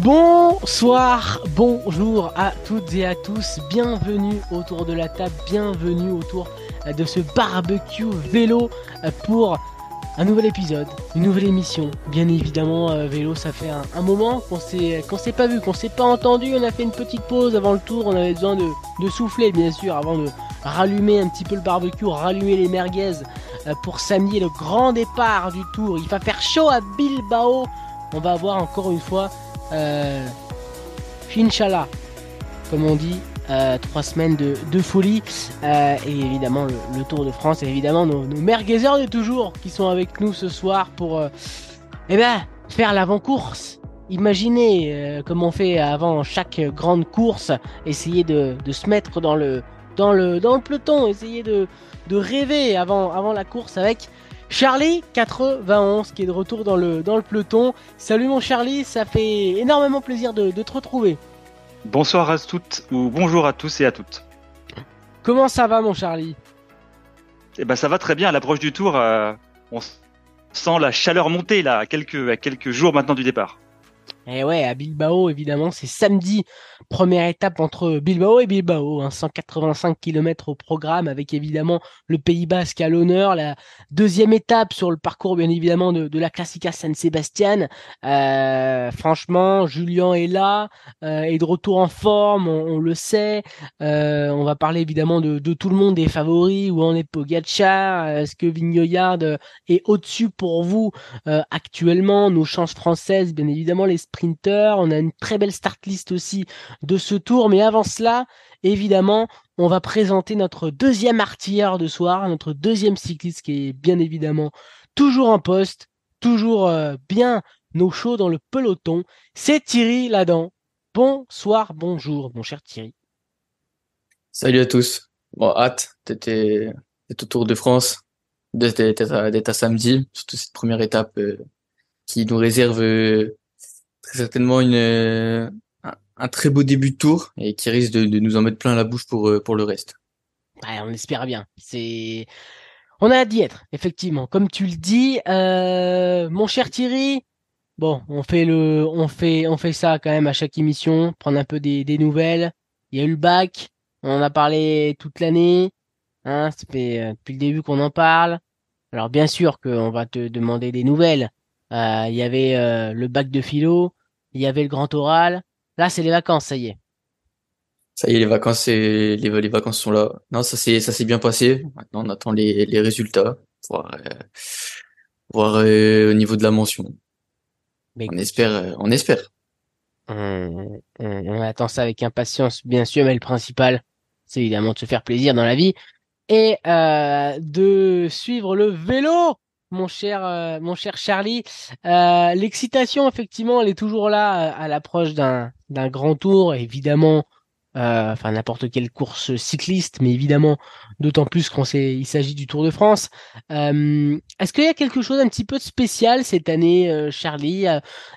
Bonsoir, bonjour à toutes et à tous, bienvenue autour de la table, bienvenue autour de ce barbecue vélo pour un nouvel épisode, une nouvelle émission. Bien évidemment, euh, vélo, ça fait un, moment qu'on s'est s'est pas vu, qu'on s'est pas entendu. On a fait une petite pause avant le tour. On avait besoin de, de souffler, bien sûr, avant de rallumer un petit peu le barbecue, rallumer les merguez euh, pour samedi le grand départ du tour. Il va faire chaud à Bilbao. On va avoir encore une fois, euh, Inch'Allah, comme on dit, euh, trois semaines de, folie. Euh, et évidemment, le, Tour de France. Et évidemment, nos, nos merguezers de toujours qui sont avec nous ce soir pour euh, eh ben, faire l'avant-course. Imaginez comme on fait avant chaque grande course, essayer de, se mettre dans le, dans le, dans le peloton, essayer de, de rêver avant, avant la course avec Charlie 91 qui est de retour dans le, dans le peloton. Salut mon Charlie, ça fait énormément plaisir de, de te retrouver. Bonsoir à toutes ou bonjour à tous et à toutes. Comment ça va mon Charlie? Eh ben ça va très bien. À l'approche du tour, euh, on sent la chaleur monter là, quelques, à quelques jours maintenant du départ. Et eh ouais, à Bilbao, évidemment, c'est samedi. Première étape entre Bilbao et Bilbao, 185 hein, km au programme, avec évidemment le Pays Basque à l'honneur. La deuxième étape sur le parcours, bien évidemment, de, la Classica San Sebastian. Euh, franchement, Julien est là, euh, est de retour en forme, on, le sait. Euh, on va parler évidemment de, tout le monde des favoris, où en est Pogacar, est-ce que Vignoyard est au-dessus pour vous actuellement, nos chances françaises, bien évidemment, les On a une très belle start list aussi de ce tour. Mais avant cela, évidemment, on va présenter notre deuxième artilleur de soir, notre deuxième cycliste qui est bien évidemment toujours en poste, toujours euh, bien au chaud dans le peloton. C'est Thierry Ladan. Bonsoir, bonjour, mon cher Thierry. Salut à tous. Bon, hâte d'être au Tour de France, d'être à, samedi, surtout cette première étape euh, qui nous réserve euh, très certainement une, euh, un, très beau début de tour et qui risque de, nous en mettre plein la bouche pour, euh, pour le reste. Ouais, on espère bien. C'est, on a hâte d'y être, effectivement. Comme tu le dis, euh, mon cher Thierry. Bon, on fait le, on fait, on fait ça quand même à chaque émission, prendre un peu des, des nouvelles. Il y a eu le bac, on en a parlé toute l'année. Hein, ça fait depuis le début qu'on en parle. Alors bien sûr qu'on va te demander des nouvelles euh, il y avait euh, le bac de philo, il y avait le grand oral. Là, c'est les vacances, ça y est. Ça y est, les vacances, les, les vacances sont là. Non, ça s'est, ça s'est bien passé. Maintenant, on attend les, les résultats, voir, euh, voir au niveau de la mention. Mais on espère, on espère. On, on, attend ça avec impatience, bien sûr, mais le principal, c'est évidemment de se faire plaisir dans la vie et euh, de suivre le vélo mon cher, euh, mon cher Charlie. Euh, l'excitation, effectivement, elle est toujours là euh, à l'approche d'un, grand tour, évidemment. enfin, n'importe quelle course cycliste, mais évidemment, d'autant plus quand il s'agit du Tour de France. est-ce qu'il y a quelque chose un petit peu de spécial cette année, Charlie?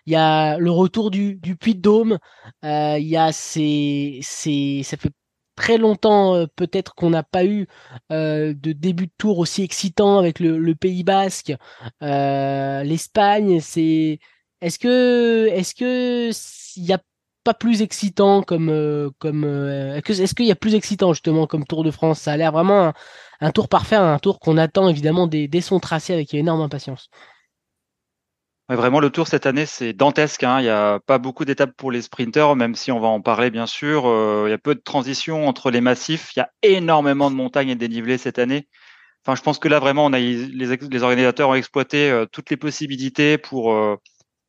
Il y a le retour du, du Puy de Dôme. il y a ces, ces, ça fait très longtemps euh, peut-être qu'on n'a pas eu euh, de début de tour aussi excitant avec le, Pays Basque, euh, l'Espagne. C'est est-ce que est-ce que il y a pas plus excitant comme comme est-ce qu'il y a plus excitant justement comme Tour de France? Ça a l'air vraiment un, tour parfait, un tour qu'on attend évidemment dès, dès son tracé avec énorme impatience vraiment, le tour cette année, c'est dantesque. Hein. Il n'y a pas beaucoup d'étapes pour les sprinters, même si on va en parler, bien sûr. Euh, il y a peu de transition entre les massifs. Il y a énormément de montagnes et de dénivelés cette année. Enfin, je pense que là, vraiment, on a, les, les organisateurs ont exploité euh, toutes les possibilités pour euh,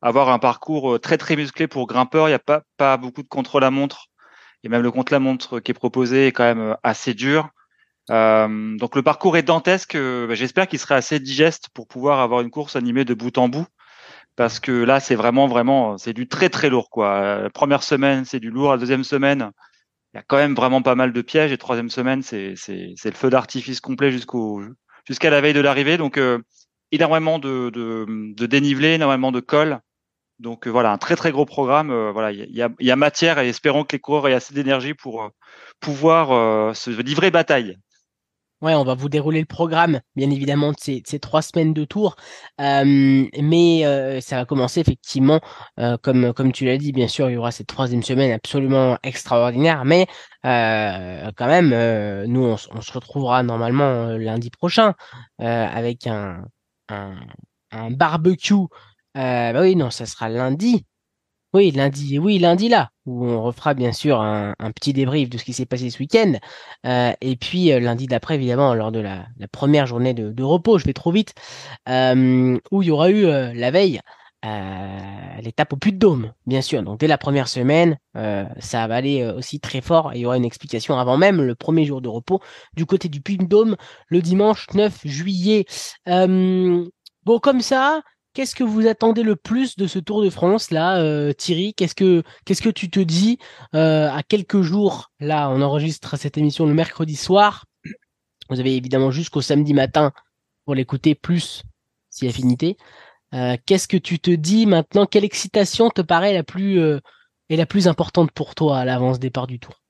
avoir un parcours très, très musclé pour grimpeurs. Il n'y a pas, pas beaucoup de contre-la-montre. Et même le contre-la-montre qui est proposé est quand même assez dur. donc le parcours est dantesque. Bah, j'espère qu'il serait assez digeste pour pouvoir avoir une course animée de bout en bout parce que là, c'est vraiment, vraiment, c'est du très, très lourd, quoi. La première semaine, c'est du lourd. La deuxième semaine, il y a quand même vraiment pas mal de pièges. Et troisième semaine, c'est, c'est, c'est le feu d'artifice complet jusqu'au, jusqu'à la veille de l'arrivée. Donc, euh, énormément de, de, de dénivelé, énormément de cols. Donc, euh, voilà, un très, très gros programme. Euh, voilà, il y a, il y a matière et espérons que les coureurs aient assez d'énergie pour pouvoir se livrer bataille. Ouais, on va vous dérouler le programme, bien évidemment, de ces, trois semaines de tour. Euh, mais euh, ça va commencer effectivement, euh, comme, comme tu l'as dit, bien sûr, il y aura cette troisième semaine absolument extraordinaire. Mais quand même, nous, on, se retrouvera normalement lundi prochain avec un, un, un barbecue. bah oui, non, ça sera lundi. Oui, lundi, oui, lundi là, où on refera bien sûr un, petit débrief de ce qui s'est passé ce week-end. Euh, et puis euh, lundi d'après, évidemment, lors de la, première journée de, repos, je vais trop vite, euh, où il y aura eu la veille l'étape au Puy de Dôme, bien sûr. Donc dès la première semaine, ça va aller aussi très fort et il y aura une explication avant même le premier jour de repos du côté du Puy de Dôme le dimanche 9 juillet. bon, comme ça, Qu'est-ce que vous attendez le plus de ce Tour de France là, euh, Thierry? Qu'est-ce que qu'est-ce que tu te dis euh, à quelques jours Là, on enregistre cette émission le mercredi soir. Vous avez évidemment jusqu'au samedi matin pour l'écouter plus si affinité. Euh, qu'est-ce que tu te dis maintenant? Quelle excitation te paraît la plus et la plus importante pour toi à l'avance départ du Tour?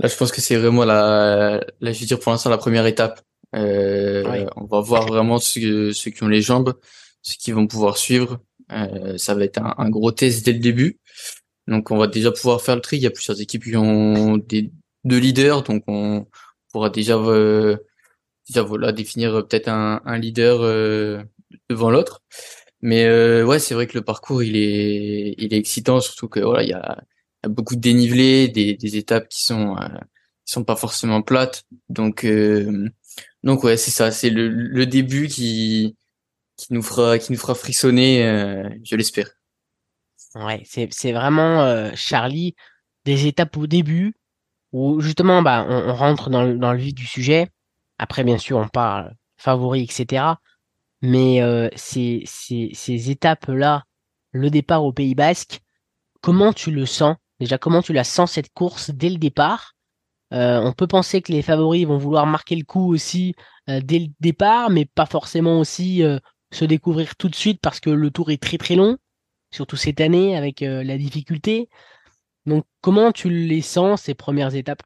Là, je pense que c'est vraiment la, la, je veux dire pour l'instant la première étape. On va voir vraiment ceux, ceux qui ont les jambes ceux qui vont pouvoir suivre. Euh, ça va être un, gros test dès le début. Donc on va déjà pouvoir faire le tri. Il y a plusieurs équipes qui ont des deux leaders, donc on pourra déjà euh, déjà voilà définir peut-être un, un leader euh, devant l'autre. Mais euh, ouais, c'est vrai que le parcours il est il est excitant, surtout que voilà il y a, beaucoup de dénivelé, des, des étapes qui sont euh, qui sont pas forcément plates. Donc donc ouais c'est ça, c'est le, le début qui qui nous fera, qui nous fera frissonner, euh, je l'espère. Ouais, c'est, vraiment, euh, Charlie, des étapes au début où justement, bah, on, rentre dans le, dans le vif du sujet. Après, bien sûr, on parle favori, etc. Mais euh, ces, ces, ces étapes-là, le départ au Pays Basque, comment tu le sens? Déjà, comment tu la sens cette course dès le départ? On peut penser que les favoris vont vouloir marquer le coup aussi dès le départ, mais pas forcément aussi se découvrir tout de suite parce que le tour est très très long, surtout cette année avec euh, la difficulté. Donc comment tu les sens ces premières étapes?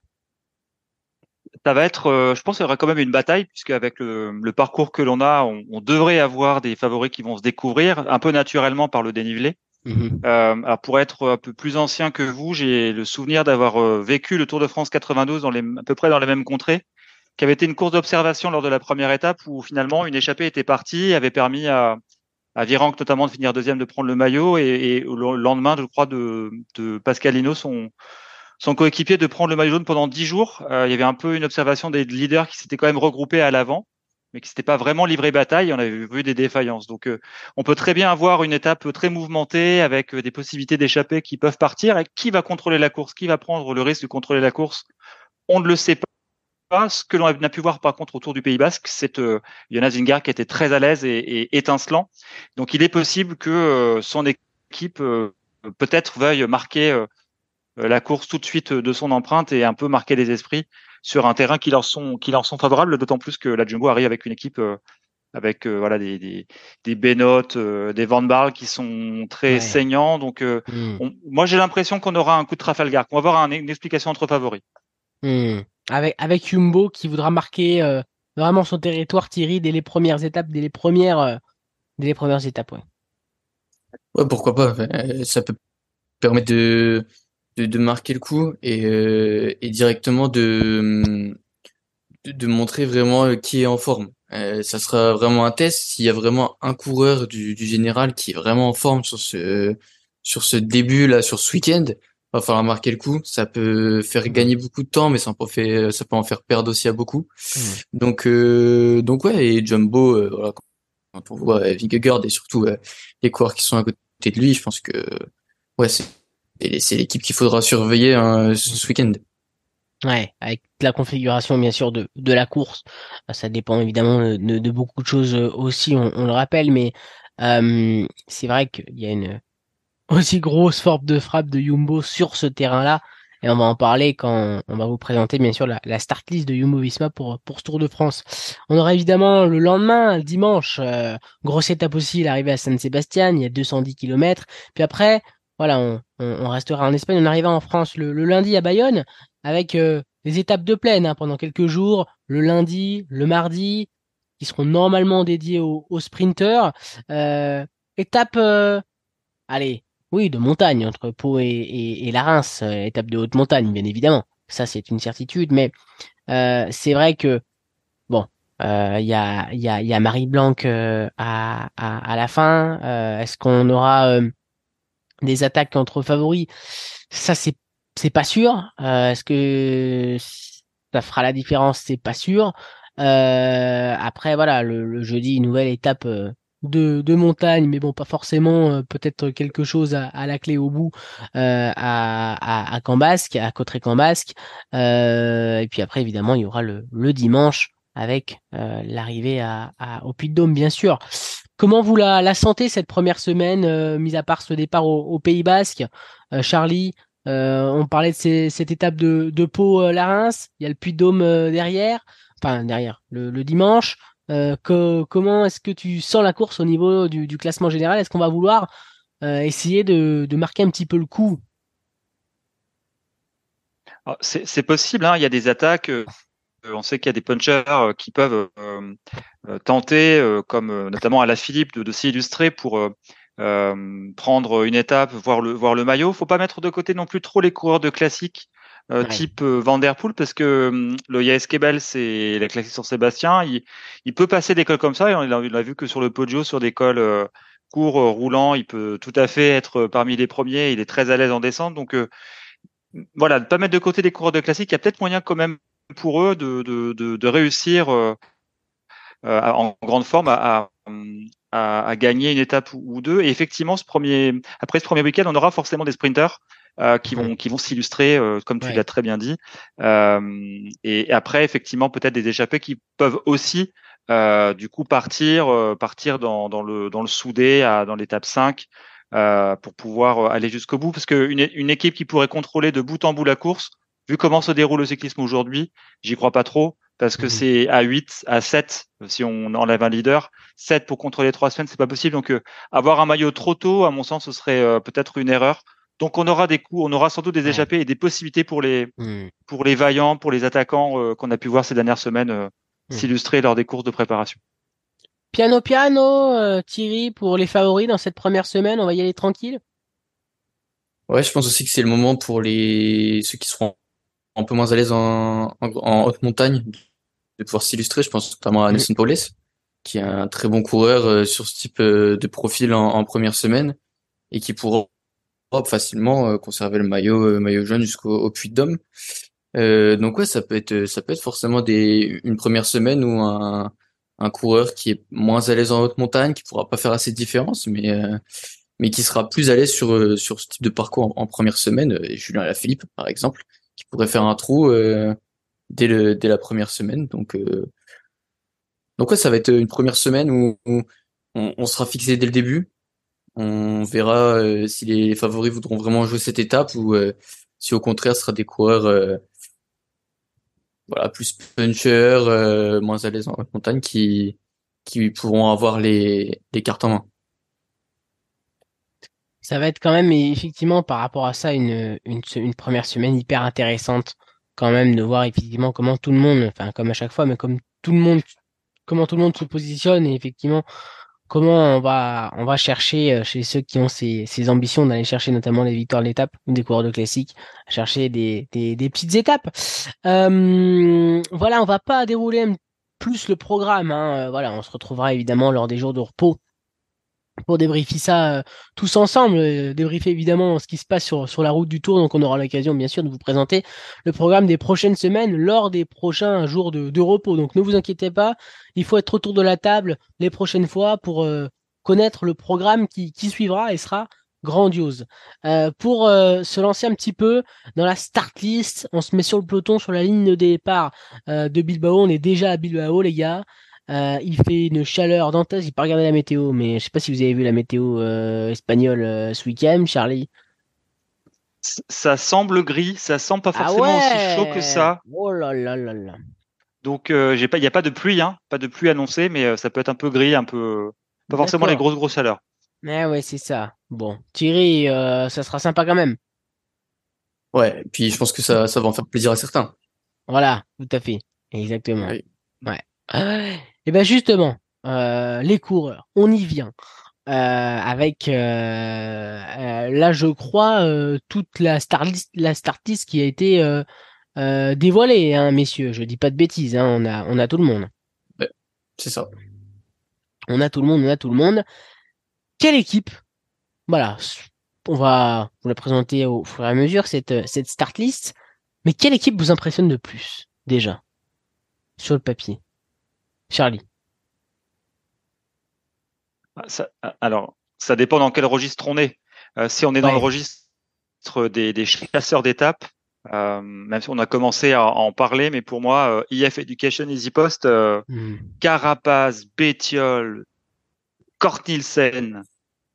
Ça va être, euh, je pense qu'il y aura quand même une bataille, puisque avec le, parcours que l'on a, on, devrait avoir des favoris qui vont se découvrir un peu naturellement par le dénivelé. Mhm. Euh, alors pour être un peu plus ancien que vous, j'ai le souvenir d'avoir vécu le Tour de France 92 dans les, à peu près dans les mêmes contrées qui avait été une course d'observation lors de la première étape où finalement une échappée était partie, avait permis à, à Virenque notamment de finir deuxième, de prendre le maillot et, et le lendemain, je crois, de, de Pascalino, son, son coéquipier, de prendre le maillot jaune pendant dix jours. Euh, il y avait un peu une observation des leaders qui s'étaient quand même regroupés à l'avant, mais qui s'étaient pas vraiment livré bataille. On avait vu des défaillances. Donc, euh, on peut très bien avoir une étape très mouvementée avec euh, des possibilités d'échapper qui peuvent partir. Et qui va contrôler la course Qui va prendre le risque de contrôler la course On ne le sait pas. Ce que l'on a pu voir par contre autour du Pays Basque, c'est euh, Jonas Vingegaard qui était très à l'aise et, étincelant. Donc il est possible que euh, son équipe euh, peut-être veuille marquer euh, la course tout de suite de son empreinte et un peu marquer les esprits sur un terrain qui leur sont qui leur sont favorables, d'autant plus que la Jumbo arrive avec une équipe avec voilà des des, des Benoît, des Van Barl qui sont très saignants. Donc hmm. moi j'ai l'impression qu'on aura un coup de Trafalgar, qu'on va avoir une explication entre favoris. Hmm avec, avec Jumbo qui voudra marquer euh, vraiment son territoire Thierry dès les premières étapes, dès les premières, euh, dès les premières étapes. Ouais. ouais, pourquoi pas. Euh, ça peut permettre de, de, de marquer le coup et, et directement de, de, montrer vraiment qui est en forme. ça sera vraiment un test s'il y a vraiment un coureur du, du général qui est vraiment en forme sur ce sur ce début là, sur ce week-end va falloir marquer le coup. Ça peut faire gagner beaucoup de temps, mais ça peut, faire, ça peut en faire perdre aussi à beaucoup. Mmh. Donc, euh, donc ouais, et Jumbo, euh, voilà, quand on voit euh, Vingegaard et surtout euh, les coureurs qui sont à côté de lui, je pense que ouais, c'est c'est l'équipe qu'il faudra surveiller hein, ce week-end. Ouais, avec la configuration bien sûr de, de la course, ça dépend évidemment de, de beaucoup de choses aussi, on, on le rappelle, mais euh, c'est vrai qu'il y a une aussi grosse forme de frappe de Jumbo sur ce terrain-là. Et on va en parler quand on va vous présenter bien sûr la, la start list de Jumbo Visma pour, pour ce Tour de France. On aura évidemment le lendemain, dimanche, euh, grosse étape aussi, l'arrivée à San Sébastien, il y a 210 km. Puis après, voilà, on, on, restera en Espagne, on arrivera en France le, lundi à Bayonne avec euh, les étapes de plaine hein, pendant quelques jours, le lundi, le mardi, qui seront normalement dédiés aux, sprinteurs. Euh, étape, euh, allez, oui, de montagne entre Pau et, la Reims, euh, étape de haute montagne, bien évidemment. Ça, c'est une certitude, mais c'est vrai que bon, il y a, y, a, y a Marie Blanc à, à, à, la fin. Est-ce qu'on aura des attaques entre favoris? Ça, c'est c'est pas sûr. Est-ce que ça fera la différence? C'est pas sûr. Euh, après, voilà, le, jeudi, nouvelle étape euh, de, de montagne, mais bon, pas forcément euh, peut-être quelque chose à, à, la clé au bout euh, à, à, à Cambasque, à Cotteret-Cambasque. et puis après, évidemment, il y aura le, le dimanche avec l'arrivée à, à, au Puy-de-Dôme, bien sûr. Comment vous la, la sentez cette première semaine, mis à part ce départ au, au Pays Basque? Charlie, on parlait de cette étape de, de Pau-Larens, il y a le Puy-de-Dôme derrière enfin derrière, le, dimanche. Euh, comment est-ce que tu sens la course au niveau du, classement général? Est-ce qu'on va vouloir euh, essayer de, marquer un petit peu le coup? C'est possible, hein. il y a des attaques. Euh, on sait qu'il y a des punchers qui peuvent tenter, comme notamment à la Philippe, de, s'illustrer pour prendre une étape, voir le, voir le maillot. Faut pas mettre de côté non plus trop les coureurs de classique euh, type euh, Van Der Poel parce que hum, le Yaes Kebel c'est la classique sur Sébastien. Il, il, peut passer des cols comme ça et on l'a vu que sur le Poggio sur des cols euh, courts roulants il peut tout à fait être parmi les premiers. Il est très à l'aise en descente. Donc voilà ne pas mettre de côté des coureurs de classique il y a peut-être moyen quand même pour eux de, de, de, de réussir en grande forme à, à, à, gagner une étape ou deux. Et effectivement ce premier après ce premier week-end on aura forcément des sprinters euh, qui vont qui vont s'illustrer, euh, comme tu l'as très bien dit. Euh, et, après, effectivement, peut-être des échappés qui peuvent aussi du coup partir partir dans, dans le dans le soudé à, dans l'étape 5 pour pouvoir aller jusqu'au bout. Parce qu'une une équipe qui pourrait contrôler de bout en bout la course, vu comment se déroule le cyclisme aujourd'hui, j'y crois pas trop parce que mmh c'est à 8, à 7, si on enlève un leader, 7 pour contrôler trois semaines, c'est pas possible. Donc, avoir un maillot trop tôt, à mon sens, ce serait peut-être une erreur. Donc on aura des coups, on aura sans doute des échappées et des possibilités pour les mmh. pour les vaillants, pour les attaquants euh, qu'on a pu voir ces dernières semaines euh, mmh. s'illustrer lors des courses de préparation. Piano piano, euh, Thierry, pour les favoris dans cette première semaine, on va y aller tranquille? Ouais, je pense aussi que c'est le moment pour les ceux qui seront un peu moins à l'aise en, en, haute montagne de pouvoir s'illustrer. Je pense notamment à mmh. Nelson Paules, qui est un très bon coureur sur ce type de profil en, en première semaine et qui pourra facilement euh, conserver le maillot euh, maillot jaune jusqu'au puits de Dôme. Euh, donc ouais, ça peut être ça peut être forcément des une première semaine où un un coureur qui est moins à l'aise en haute montagne, qui pourra pas faire assez de différence, mais mais qui sera plus à l'aise sur sur ce type de parcours en, première semaine. Julien Lafilippe, par exemple, qui pourrait faire un trou dès le dès la première semaine. Donc donc ouais, ça va être une première semaine où, on, on, sera fixé dès le début. On verra euh, si les favoris voudront vraiment jouer cette étape ou euh, si au contraire ce sera des coureurs euh, voilà plus punchers, moins à l'aise en montagne qui qui pourront avoir les, les cartes en main. Ça va être quand même effectivement par rapport à ça une, une, une première semaine hyper intéressante quand même de voir effectivement comment tout le monde, enfin comme à chaque fois, mais comme tout le monde, comment tout le monde se positionne et effectivement comment on va on va chercher euh, chez ceux qui ont ces, ces ambitions d'aller chercher notamment les victoires de l'étape ou des coureurs de classique, chercher des, des, des petites étapes. Euh, voilà, on va pas dérouler plus le programme. Hein. Euh, voilà, on se retrouvera évidemment lors des jours de repos pour débriefer ça euh, tous ensemble, euh, débriefer évidemment ce qui se passe sur, sur la route du tour. Donc on aura l'occasion bien sûr de vous présenter le programme des prochaines semaines lors des prochains jours de, de repos. Donc ne vous inquiétez pas, il faut être autour de la table les prochaines fois pour euh, connaître le programme qui, qui suivra et sera grandiose. pour se lancer un petit peu dans la start list, on se met sur le peloton, sur la ligne de départ de Bilbao. On est déjà à Bilbao les gars. Euh, il fait une chaleur dantesque. J'ai pas regardé la météo, mais je sais pas si vous avez vu la météo euh, espagnole euh, ce week-end, Charlie. Ça semble gris, ça semble pas ah forcément aussi chaud que ça. Oh là là là là. Donc j'ai pas, il y a pas de pluie, hein, pas de pluie annoncée, mais ça peut être un peu gris, un peu, pas forcément les grosses grosses chaleurs. Mais ouais, c'est ça. Bon, Thierry, ça sera sympa quand même. Ouais, puis je pense que ça, ça va en faire plaisir à certains. Voilà, tout à fait. Exactement. Oui. Ouais. Et ben justement, euh, les coureurs, on y vient. Euh, avec euh, là, je crois euh, toute la star list, la start list qui a été euh, euh, dévoilée, hein, messieurs. Je dis pas de bêtises. Hein, on a on a tout le monde. C'est ça. On a tout le monde. On a tout le monde. Quelle équipe? Voilà. On va vous la présenter au fur et à mesure cette cette start list. Mais quelle équipe vous impressionne le plus déjà? Sur le papier Charlie. Ah, ça- ah, alors, ça dépend dans quel registre on est. Euh, si on est dans Ouais. le registre des, des chasseurs d'étapes, euh, même si on a commencé à, à en parler, mais pour moi, euh, IF Education Easy Post, euh, Hmm. Carapaz, Bétiol, Kort Nielsen,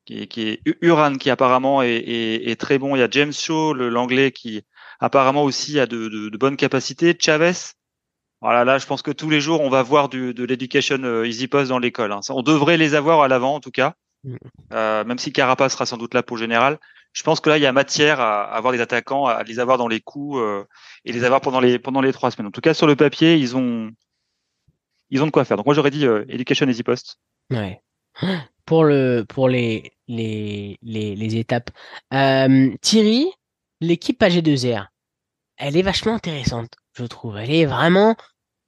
qui, est- qui est U- Uran, qui apparemment est, est- est très bon. Il y a James Shaw, l'anglais, qui apparemment aussi a de, de- de bonnes capacités. Chavez. Voilà, là, je pense que tous les jours, on va voir du, de l'Education euh, Easy Post dans l'école. hein. On devrait les avoir à l'avant, en tout cas. Mm. Euh, même si Carapaz sera sans doute là pour le général. Je pense que là, il y a matière à, à avoir des attaquants, à les avoir dans les coups euh, et les avoir pendant les pendant les trois semaines. En tout cas, sur le papier, ils ont ils ont de quoi faire. Donc moi, j'aurais dit euh, Education Easy Post. Ouais. Pour le pour les les les, les étapes. Thierry, l'équipe AG2R, elle est vachement intéressante, je trouve. Elle est vraiment,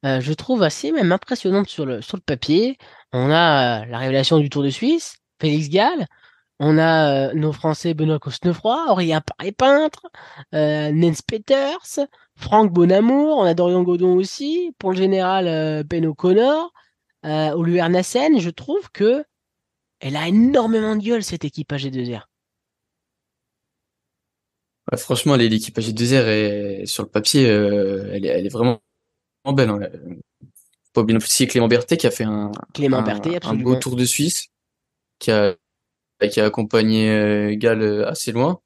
je trouve assez même impressionnante sur le sur le papier. On a la révélation du Tour de Suisse, Félix Gall. On a nos Français Benoît Cosnefroy, Aurélien Paré-Peintre, Nens Peters, Franck Bonamour. On a Dorian Godon aussi. Pour le général, Ben O'Connor. Euh, Nassen, je trouve que elle a énormément de gueule cette équipe AG2R. Ouais, franchement, l'équipe AG2R est sur le papier, elle elle est vraiment belle. Hein. Faut Pas aussi Clément Berthet qui a fait un, Clément un, Berthet, un absolument. beau Tour de Suisse, qui a qui a accompagné euh, Gall euh, assez loin.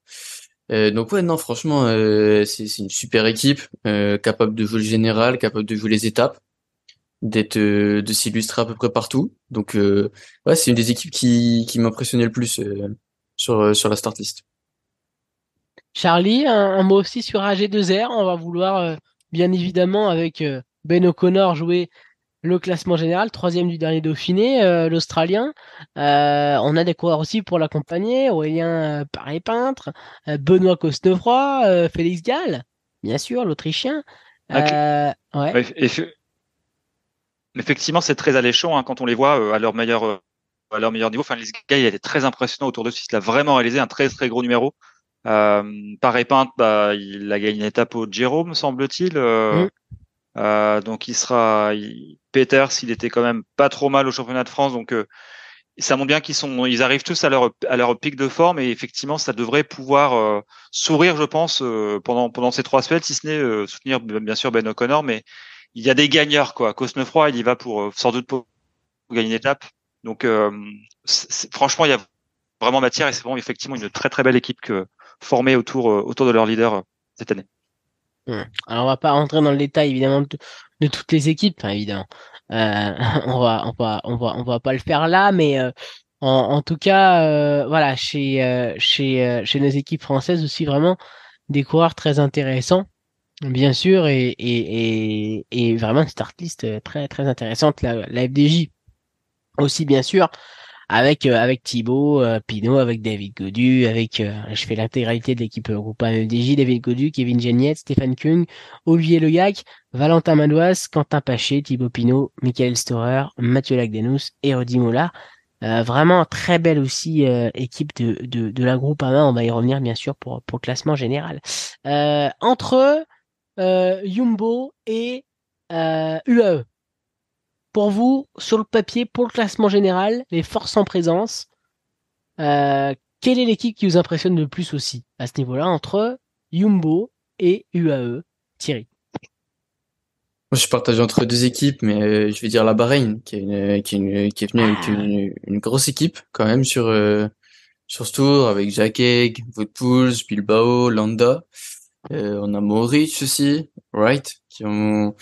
Euh, donc ouais, non, franchement, euh, c'est c'est une super équipe, euh, capable de jouer le général, capable de jouer les étapes, d'être de s'illustrer à peu près partout. Donc ouais, c'est une des équipes qui qui m'impressionnait le plus sur sur la start list. Charlie, un, un mot aussi sur AG2R. On va vouloir, bien évidemment, avec Ben O'Connor, jouer le classement général, troisième du dernier Dauphiné, euh, l'Australien. Euh, on a des coureurs aussi pour l'accompagner, Aurélien euh, Paré-Peintre, euh, Benoît Cosnefroy, Félix Gall, bien sûr, l'Autrichien. Ouais. Eff- effectivement, c'est très alléchant hein, quand on les voit à leur meilleur à leur meilleur niveau. Enfin, les gars, il était très impressionnant autour de Suisse. Il a vraiment réalisé un très très gros numéro. Euh, Pareil Peintre, bah, il a gagné une étape au Giro, me semble-t-il. Mm. Euh, donc il sera. Il, Peters, il était quand même pas trop mal au championnat de France. Donc euh, ça montre bien qu'ils sont, ils arrivent tous à leur à leur pic de forme et effectivement, ça devrait pouvoir euh, sourire, je pense, pendant pendant ces trois semaines, si ce n'est soutenir bien sûr Ben O'Connor, mais il y a des gagneurs quoi. Cosnefroy, il y va pour sans doute pour gagner une étape. Donc franchement, il y a vraiment matière et c'est vraiment effectivement une très très belle équipe formée autour autour de leur leader cette année. Alors on va pas rentrer dans le détail évidemment de, toutes les équipes, évidemment. Euh, on va on va on va on va pas le faire là, mais euh, en, en tout cas euh, voilà chez euh, chez euh, chez nos équipes françaises aussi vraiment des coureurs très intéressants, bien sûr et et et, et vraiment une start list euh, très très intéressante la, la FDJ aussi bien sûr avec euh, avec Thibaut euh, Pinot, avec David Godu, avec euh, je fais l'intégralité de l'équipe groupe MFDJ, David Godu, Kevin Geniette, Stéphane Kung, Olivier Legac, Valentin Madouas, Quentin Paché, Thibaut Pinot, Michael Storer, Mathieu Lagdenous et Rodi Moula. Euh, vraiment très belle aussi équipe de, de, de la groupe A1, on va y revenir bien sûr pour, pour classement général. Entre Yumbo et UAE, pour vous, sur le papier, pour le classement général, les forces en présence, euh, quelle est l'équipe qui vous impressionne le plus aussi à ce niveau-là entre Yumbo et UAE Thierry? Moi, je suis partagé entre deux équipes, mais euh, je vais dire la Bahreïn, qui est est venue avec une, grosse équipe quand même sur euh, sur ce tour, avec Jacques Egg, Woutpools, Bilbao, Landa. Euh, on a Moritz aussi, Wright, qui ont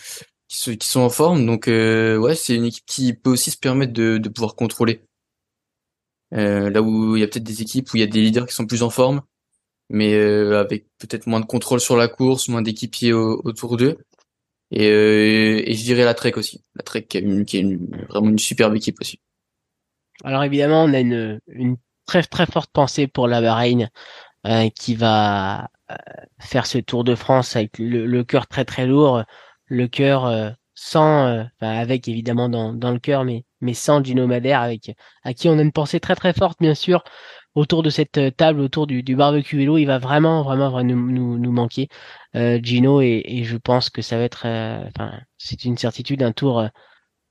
qui sont, qui sont en forme. Donc euh, ouais, c'est une équipe qui peut aussi se permettre de, de pouvoir contrôler. Euh, là où il y a peut-être des équipes où il y a des leaders qui sont plus en forme, mais euh, avec peut-être moins de contrôle sur la course, moins d'équipiers au- autour d'eux. Et, et je dirais la Trek aussi. La Trek qui est, qui est vraiment une superbe équipe aussi. Alors évidemment, on a une, une très très forte pensée pour la Bahreïn euh, qui va faire ce Tour de France avec le, le cœur très très lourd, le cœur euh, sans, euh, enfin avec évidemment dans, dans le cœur, mais mais sans Gino Madère, avec à qui on a une pensée très très forte bien sûr autour de cette table, autour du, du barbecue vélo, il va vraiment vraiment, nous, nous, nous manquer. Gino et, et, je pense que ça va être, enfin c'est une certitude un tour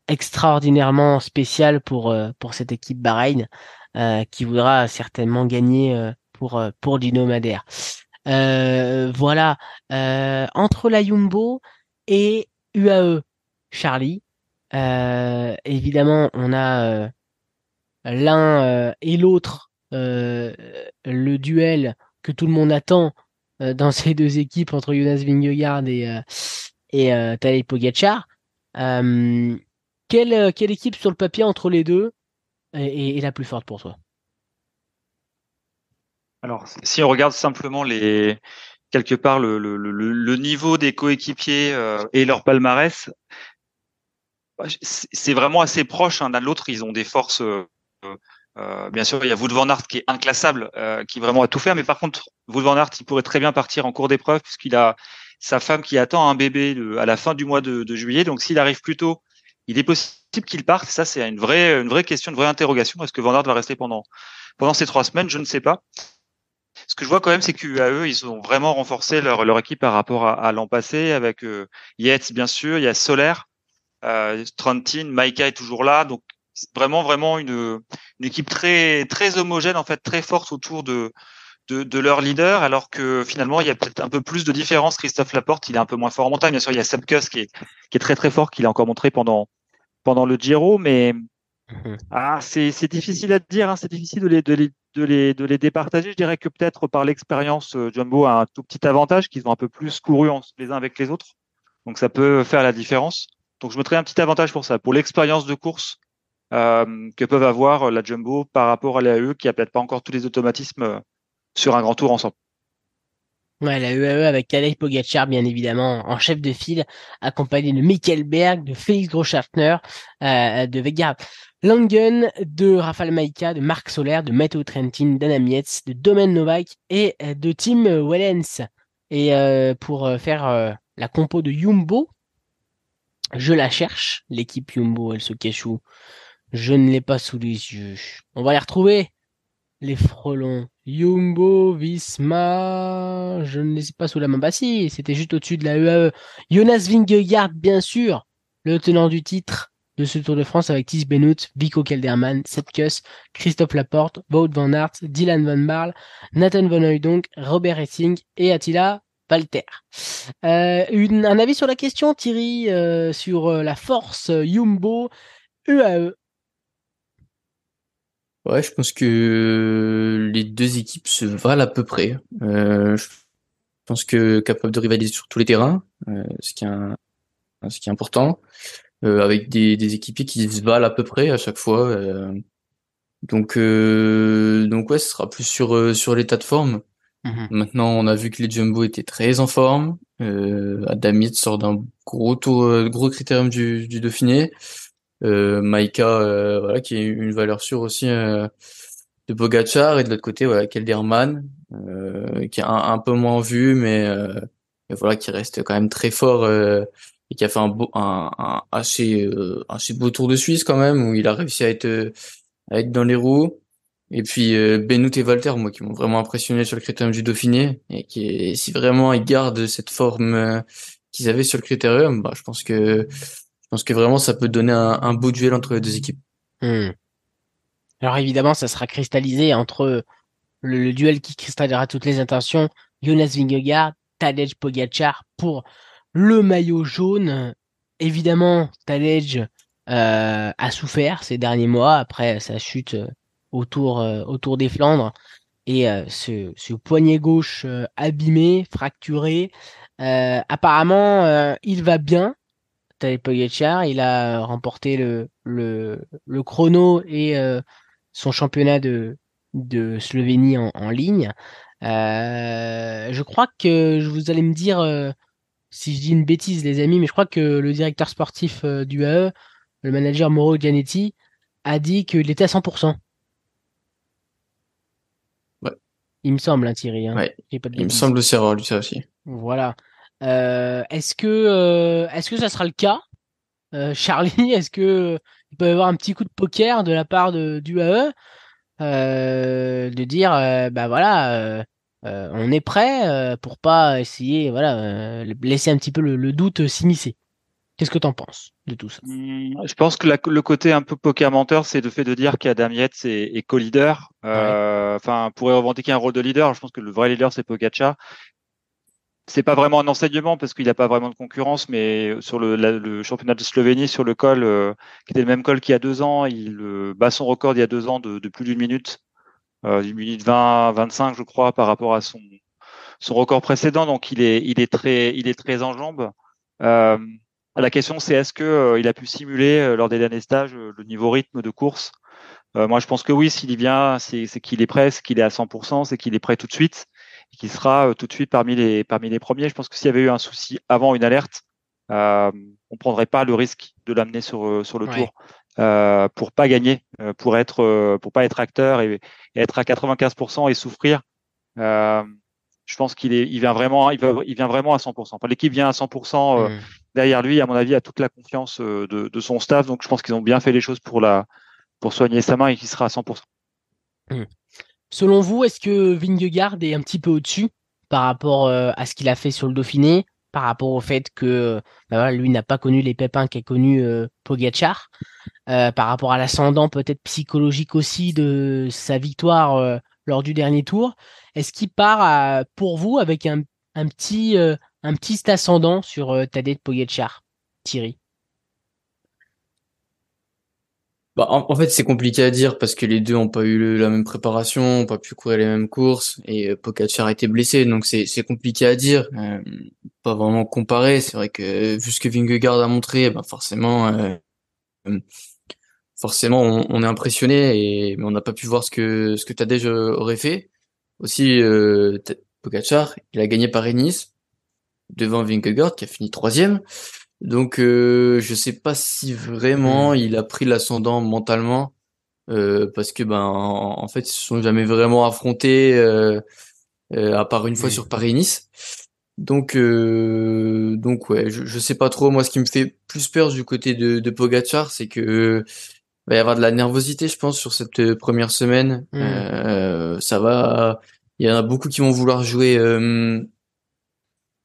extraordinairement spécial pour pour cette équipe Bahreïn qui voudra certainement gagner pour pour Dino Madère. voilà. Entre la Jumbo et UAE Charlie. évidemment, on a l'un et l'autre le duel que tout le monde attend dans ces deux équipes entre Jonas Vingegaard et et euh, Tadej Pogacar. Euh, quelle équipe sur le papier entre les deux est, la plus forte pour toi? Alors, si on regarde simplement les quelque part le, le, le, niveau des coéquipiers euh, et leur palmarès, bah, c'est vraiment assez proche hein, l'un de l'autre. Ils ont des forces. Euh, bien sûr, il y a Wout van Aert qui est inclassable, qui vraiment a tout fait. Mais par contre, Wout van Aert, il pourrait très bien partir en cours d'épreuve puisqu'il a sa femme qui attend un bébé à la fin du mois de, de juillet. Donc, s'il arrive plus tôt il est possible qu'il parte. Ça, c'est une vraie, une vraie question, une vraie interrogation. Est-ce que Van Aert va rester pendant, pendant ces trois semaines? Je ne sais pas. Ce que je vois quand même, c'est qu'UAE, ils ont vraiment renforcé leur, leur équipe par rapport à, l'an passé avec euh, Yates, bien sûr, il y a Solaire, euh, Trentin, Maika est toujours là. Donc, vraiment, vraiment une, une équipe très, très homogène, en fait, très forte autour de, de, de, leur leader, alors que finalement, il y a peut-être un peu plus de différence. Christophe Laporte, il est un peu moins fort en montagne. Bien sûr, il y a Sepkus qui est, qui est très très fort, qu'il a encore montré pendant, pendant le Giro, mais. ah, c'est difficile à dire, hein, c'est difficile de les, de, les, de, les, de les départager. Je dirais que peut-être par l'expérience, euh, Jumbo a un tout petit avantage, qu'ils ont un peu plus couru les uns avec les autres. Donc ça peut faire la différence. Donc je mettrais un petit avantage pour ça, pour l'expérience de course euh, que peuvent avoir la Jumbo par rapport à l'AE, qui a peut-être pas encore tous les automatismes euh, sur un grand tour ensemble. Ouais, la UAE avec Tadej Pogacar, bien évidemment, en chef de file, accompagné de Michael Berg, de Félix Grosschaftner, euh, de Vega Langen, de Rafael Maika, de Marc Soler, de Matteo Trentin, d'Anna Mietz, de Domen Novak et euh, de Tim Wellens. Et euh, pour euh, faire la compo de Yumbo, je la cherche, l'équipe Yumbo, elle se cache où? Je ne l'ai pas sous les yeux. On va les retrouver, les frelons. Jumbo, Visma, je ne les ai pas sous la main. Bah si, c'était juste au-dessus de la UAE. Jonas Vingegaard, bien sûr, le tenant du titre de ce Tour de France avec Tis Benoît, Vico Kelderman, Sepkus, Christophe Laporte, Wout van Aert, Dylan van Barl, Nathan Van Hooydonk, Robert Essing et Attila Walter. Euh, un avis sur la question, Thierry, euh, sur euh, la force Jumbo UAE Ouais, je pense que les deux équipes se valent à peu près. Je pense que capable de rivaliser sur tous les terrains, ce qui est important, euh, avec des, des équipiers qui se valent à peu près à chaque fois. Euh. donc euh, donc ouais, ce sera plus sur sur l'état de forme. Mmh Maintenant, on a vu que les Jumbo étaient très en forme. Euh, Adamit sort d'un gros tour, gros critérium du, du Dauphiné euh, Maïka euh, voilà qui est une valeur sûre aussi euh, de Bogachar et de l'autre côté voilà Kelderman euh, qui est un, peu moins vu mais, mais, voilà qui reste quand même très fort et qui a fait un, beau, un, un assez assez beau Tour de Suisse quand même où il a réussi à être à être dans les roues et puis euh, Benoît et Walter, moi, qui m'ont vraiment impressionné sur le critérium du Dauphiné, et qui, si vraiment ils gardent cette forme qu'ils avaient sur le critérium, bah, je pense que je pense que vraiment ça peut donner un, beau duel entre les deux équipes. Hmm. Alors évidemment, ça sera cristallisé entre le, duel qui cristallisera toutes les intentions, Jonas Vingegaard, Tadej Pogacar pour le maillot jaune. Évidemment, Tadej euh, a souffert ces derniers mois après sa chute euh, autour, euh, autour des Flandres et ce, ce, poignet gauche abîmé, fracturé. apparemment, il va bien, Tadej Pogacar. Il a remporté le, le, le chrono et euh, son championnat de, de Slovénie en, en ligne. Euh, je crois que vous allez me dire euh, si je dis une bêtise, les amis, mais je crois que le directeur sportif du AE, le manager Mauro Gianetti, a dit qu'il était à 100%. Ouais. Il me semble, hein, Thierry. Hein. Ouais. Il me semble aussi avoir lu ça aussi. Voilà. Euh, est-ce que euh, est-ce que ça sera le cas, euh, Charlie? Est-ce que il peut y avoir un petit coup de poker de la part de, du AE de dire bah voilà on est prêt pour pas essayer voilà laisser un petit peu le doute s'immiscer. Qu'est-ce que tu en penses de tout ça? Mmh, Je pense que le côté un peu poker menteur, c'est le fait de dire qu'Adam Yates est, est co-leader. Euh, enfin, pourrait revendiquer un rôle de leader. Je pense que le vrai leader, c'est Pogacar. C'est pas vraiment un enseignement parce qu'il n'a pas vraiment de concurrence, mais sur le, championnat de Slovénie, sur le col, euh, qui était le même col qu'il y a deux ans, il euh, bat son record il y a deux ans de, plus d'une minute, euh, une minute 20, 25, je crois, par rapport à son, son record précédent. Donc, il est, il est très, il est très en jambes. Euh, la question, c'est est-ce que euh, il a pu simuler euh, lors des derniers stages euh, le niveau rythme de course? Moi, je pense que oui. S'il y vient, c'est qu'il est prêt, c'est qu'il est à 100%, c'est qu'il est prêt tout de suite, et qu'il sera tout de suite parmi les parmi les premiers. Je pense que s'il y avait eu un souci avant une alerte, euh, on prendrait pas le risque de l'amener sur sur le tour euh, pour pas gagner, pour être pour pas être acteur et, être à 95% et souffrir. Euh, je pense qu'il est, il vient vraiment, il, il vient vraiment à 100%. L'équipe vient à 100% mmh derrière lui, à mon avis, a toute la confiance euh, de, son staff. Donc, je pense qu'ils ont bien fait les choses pour, la, pour soigner sa main et qu'il sera à 100%. Hmm. Selon vous, est-ce que Vingegaard est un petit peu au-dessus par rapport euh, à ce qu'il a fait sur le Dauphiné, par rapport au fait que bah lui n'a pas connu les pépins qu'a connu euh, Pogacar, par rapport à l'ascendant peut-être psychologique aussi de sa victoire lors du dernier tour. Est-ce qu'il part pour vous avec un, petit un petit ascendant sur euh, Tadej Pogacar, Thierry? Bah, en, fait, c'est compliqué à dire parce que les deux ont pas eu la même préparation, ont pas pu courir les mêmes courses et euh, a été blessé, donc c'est compliqué à dire, euh, pas vraiment comparer. C'est vrai que vu ce que Vingegaard a montré, bah forcément, forcément, on, est impressionné et mais on n'a pas pu voir ce que ce que Tadej aurait fait. Aussi, Pogacar, il a gagné Paris-Nice devant Vingegaard qui a fini troisième. Donc euh, je sais pas si vraiment hmm. il a pris l'ascendant mentalement euh, parce que ben en, fait ils se sont jamais vraiment affrontés euh, euh à part une fois sur Paris-Nice. Donc euh, donc ouais, je, je sais pas trop. Moi, ce qui me fait plus peur du côté de, de Pogacar, c'est que va y avoir de la nervosité, je pense, sur cette première semaine. Hmm. ça va, il y en a beaucoup qui vont vouloir jouer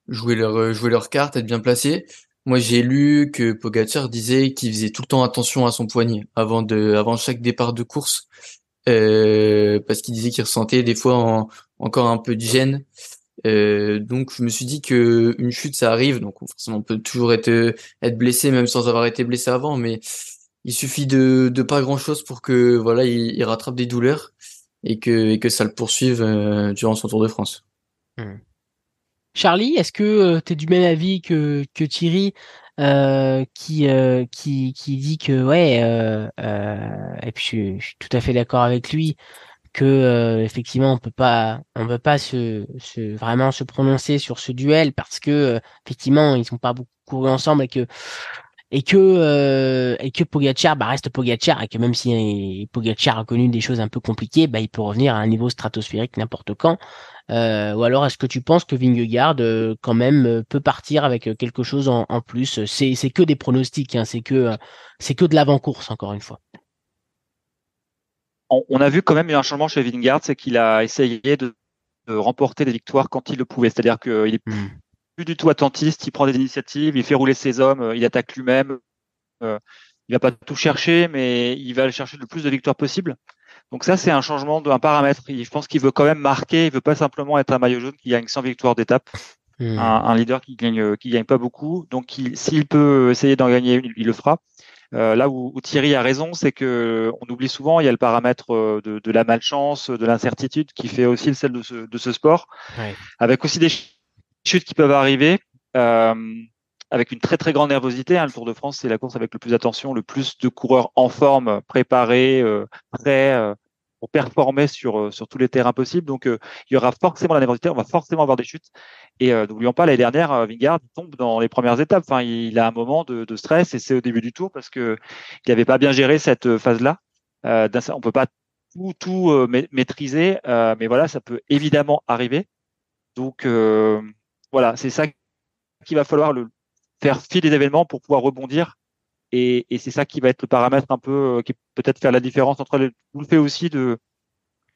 jouer leur jouer leur carte, être bien placé. Moi, j'ai lu que Pogacar disait qu'il faisait tout le temps attention à son poignet avant de avant chaque départ de course euh, parce qu'il disait qu'il ressentait des fois encore un peu de gêne. Euh, donc je me suis dit que une chute ça arrive, donc forcément on peut toujours être être blessé même sans avoir été blessé avant, mais il suffit de, de pas grand chose pour que voilà il, rattrape des douleurs et que et que ça le poursuive euh, durant son Tour de France. Mmh. Charlie, est-ce que euh, tu es du même avis que, que Thierry euh, qui, euh, qui, qui dit que ouais, et puis je, suis tout à fait d'accord avec lui que effectivement on peut pas on peut pas se, se vraiment se prononcer sur ce duel parce que effectivement ils sont pas beaucoup couru ensemble et que et que et que Pogacar bah, reste Pogacar et que même si Pogacar a connu des choses un peu compliquées bah il peut revenir à un niveau stratosphérique n'importe quand ou alors est-ce que tu penses que Vingegaard euh, quand même euh, peut partir avec quelque chose en, plus? C'est que des pronostics, hein, c'est que c'est que de l'avant-course encore une fois. On, a vu quand même un changement chez Vingegaard, c'est qu'il a essayé de, remporter des victoires quand il le pouvait. C'est-à-dire qu'il est hmm. plus du tout attentiste, il prend des initiatives, il fait rouler ses hommes, il attaque lui-même. Il va pas tout chercher, mais il va chercher le plus de victoires possible. Donc ça, c'est un changement d'un paramètre. Je pense qu'il veut quand même marquer. Il veut pas simplement être un maillot jaune qui gagne 100 victoires d'étape. Hmm. Un, leader qui gagne qui gagne pas beaucoup. Donc s'il peut essayer d'en gagner une, il le fera. Euh, là où, Thierry a raison, c'est que on oublie souvent, il y a le paramètre euh, de, la malchance, de l'incertitude qui fait aussi celle de ce, de ce sport, avec aussi des chutes qui peuvent arriver. Euh, avec une très très grande nervosité. Hein. Le Tour de France, c'est la course avec le plus d'attention, le plus de coureurs en forme, préparés, euh, prêts euh, pour performer sur sur tous les terrains possibles. Donc il y aura forcément la nervosité, on va forcément avoir des chutes. Et n'oublions pas l'année dernière, Vingard tombe dans les premières étapes. Enfin, il a un moment de, de stress et c'est au début du tour parce que il n'avait pas bien géré cette phase-là. Euh, on peut pas tout tout maîtriser, mais voilà, ça peut évidemment arriver. Donc voilà, c'est ça qu'il va falloir le faire fil des événements pour pouvoir rebondir. Et, et c'est ça qui va être le paramètre un peu, euh, qui peut-être faire la différence entre les, le fait aussi de,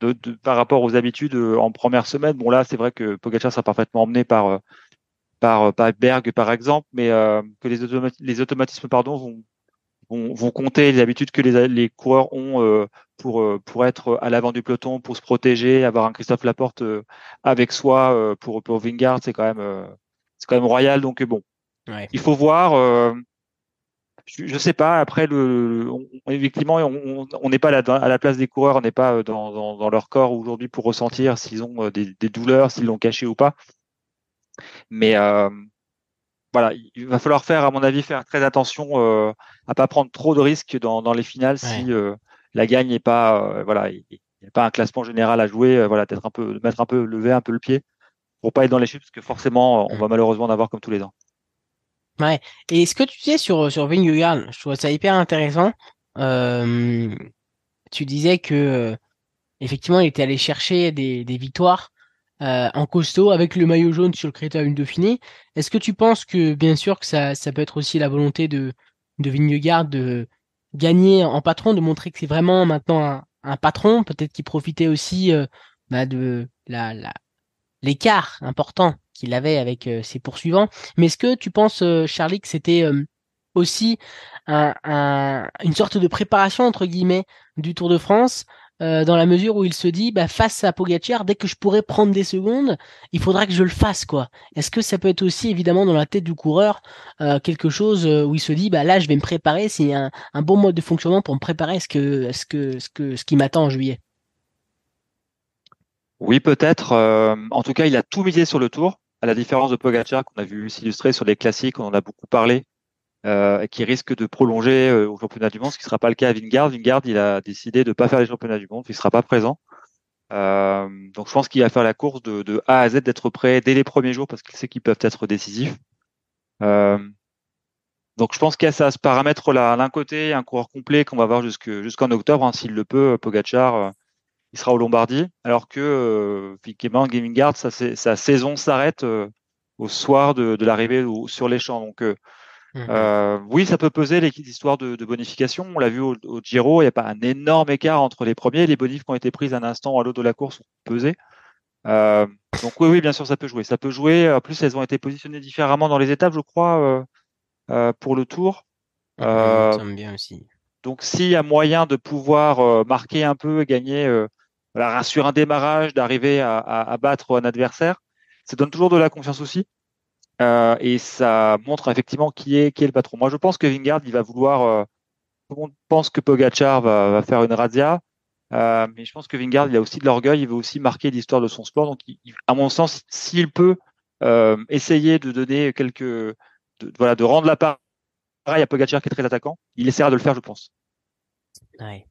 de, de, par rapport aux habitudes euh, en première semaine. Bon là, c'est vrai que Pogacar sera parfaitement emmené par euh, par, par Berg par exemple, mais que les, automatismes pardon vont, vont, vont compter les habitudes que les, les coureurs ont pour pour être à l'avant du peloton, pour se protéger, avoir un Christophe Laporte avec soi pour pour Vingard, c'est quand même c'est quand même royal. Donc bon, il faut voir. Euh, je, ne sais pas. Après, le, effectivement, on n'est pas à la place des coureurs, on n'est pas euh, dans, leur corps aujourd'hui pour ressentir s'ils ont euh, des, douleurs, s'ils l'ont caché ou pas. Mais voilà, il va falloir faire, à mon avis, faire très attention euh, à pas prendre trop de risques dans, les finales si la gagne n'est pas, voilà, il n'y a pas un classement général à jouer. voilà, peut-être un peu, mettre un peu, lever un peu le pied pour pas être dans les chutes, parce que forcément, on va malheureusement en avoir comme tous les ans. Ouais. Et ce que tu disais sur, sur je trouve ça hyper intéressant. Tu disais que euh, effectivement, il était allé chercher des, des victoires euh, en costaud avec le maillot jaune sur le critérium Dauphiné. Est-ce que tu penses que, bien sûr, que ça, ça peut être aussi la volonté de, de de gagner en patron, de montrer que c'est vraiment maintenant un, un patron, peut-être qu'il profitait aussi euh, bah, de la, l'écart important qu'il avait avec euh, ses poursuivants. Mais est-ce que tu penses, euh, Charlie, que c'était euh, aussi une sorte de préparation entre guillemets du Tour de France dans la mesure où il se dit bah, face à Pogacar dès que je pourrais prendre des secondes il faudra que je le fasse quoi est-ce que ça peut être aussi évidemment dans la tête du coureur quelque chose où il se dit bah là je vais me préparer c'est un, bon mode de fonctionnement pour me préparer à ce que ce que ce que ce qui m'attend en juillet? Oui, peut-être. En tout cas, il a tout misé sur le tour, à la différence de Pogacar qu'on a vu s'illustrer sur les classiques, on en a beaucoup parlé, euh, qui risque de prolonger euh, au championnat du monde, ce qui ne sera pas le cas à Vingard. Vingard, il a décidé de ne pas faire les championnats du monde, il ne sera pas présent. Euh, donc, je pense qu'il va faire la course de, A à Z, d'être prêt dès les premiers jours, parce qu'il sait qu'ils peuvent être décisifs. donc, je pense qu'il y a ça, ce paramètre-là. D'un côté, un coureur complet qu'on va voir jusqu'en octobre, hein, s'il le peut, Pogacar il sera au Lombardie, alors que euh, effectivement Gaming Guard, sa, sa saison s'arrête euh, au soir de, de l'arrivée sur les champs. Donc euh, mhm. euh, oui, ça peut peser les histoires de, de bonification. On l'a vu au, au, Giro, il n'y a pas un énorme écart entre les premiers et les bonifs qui ont été prises un instant à l'autre de la course ont pesé. Donc oui, oui, bien sûr, ça peut jouer. Ça peut jouer. En plus, elles ont été positionnées différemment dans les étapes, je crois, pour le Tour. bien aussi. Donc, s'il y a moyen de pouvoir marquer un peu, gagner voilà, sur un démarrage, d'arriver à, à, battre un adversaire, ça donne toujours de la confiance aussi. Euh, et ça montre effectivement qui est, qui est le patron. Moi, je pense que Vingard, il va vouloir. Euh, tout le monde pense que Pogacar va, va faire une razzia, euh, mais je pense que Vingard, il a aussi de l'orgueil. Il veut aussi marquer l'histoire de son sport. Donc, il, à mon sens, s'il peut euh, essayer de donner quelques, de, voilà, de rendre la part à Pogacar qui est très attaquant, il essaiera de le faire, je pense. Ouais.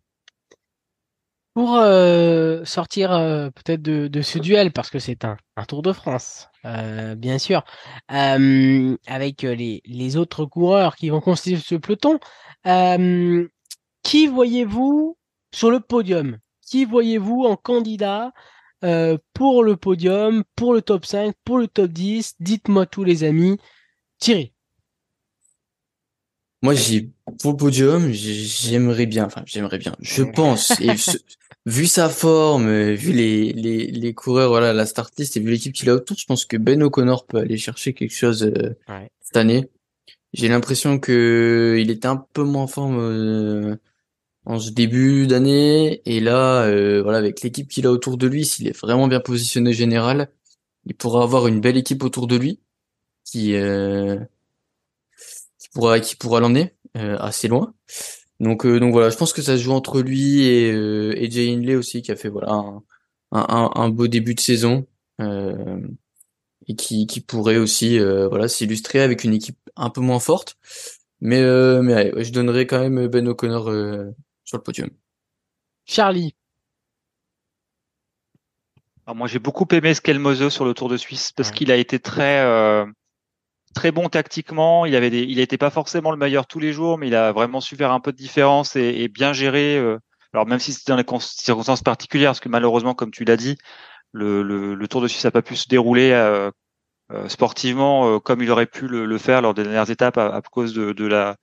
Pour euh, sortir euh, peut-être de, de, ce duel, parce que c'est un, un, Tour de France, euh, bien sûr, avec les, les, autres coureurs qui vont constituer ce peloton, qui voyez-vous sur le podium? Qui voyez-vous en candidat pour le podium, pour le top 5, pour le top 10 Dites-moi tous les amis. Thierry. Moi, j'ai pour le podium, j'aimerais bien, enfin, j'aimerais bien. Je pense, et vu sa forme, vu les, les, les coureurs, voilà, la start list et vu l'équipe qu'il a autour, je pense que Ben O'Connor peut aller chercher quelque chose euh, cette année. J'ai l'impression que il était un peu moins en forme euh, en ce début d'année et là, euh, voilà, avec l'équipe qu'il a autour de lui, s'il est vraiment bien positionné général, il pourra avoir une belle équipe autour de lui qui qui pourra qui pourra l'emmener assez loin. Donc, euh, donc voilà, je pense que ça se joue entre lui et, euh, et Jay Hindley aussi, qui a fait voilà un, un, un beau début de saison euh, et qui, qui pourrait aussi euh, voilà s'illustrer avec une équipe un peu moins forte. Mais, euh, mais je donnerais quand même Ben O'Connor sur le podium. Charlie. moi, j'ai beaucoup aimé Skelmose sur le Tour de Suisse parce qu'il a été très euh, très bon tactiquement. Il avait des, il n'était pas forcément le meilleur tous les jours, mais il a vraiment su faire un peu de différence et, bien gérer. Euh, alors même si c'était dans les circonstances particulières, parce que malheureusement, comme tu l'as dit, le, le, le, Tour de Suisse n'a pas pu se dérouler euh, euh sportivement euh, comme il aurait pu le, le, faire lors des dernières étapes à, cause de, de la,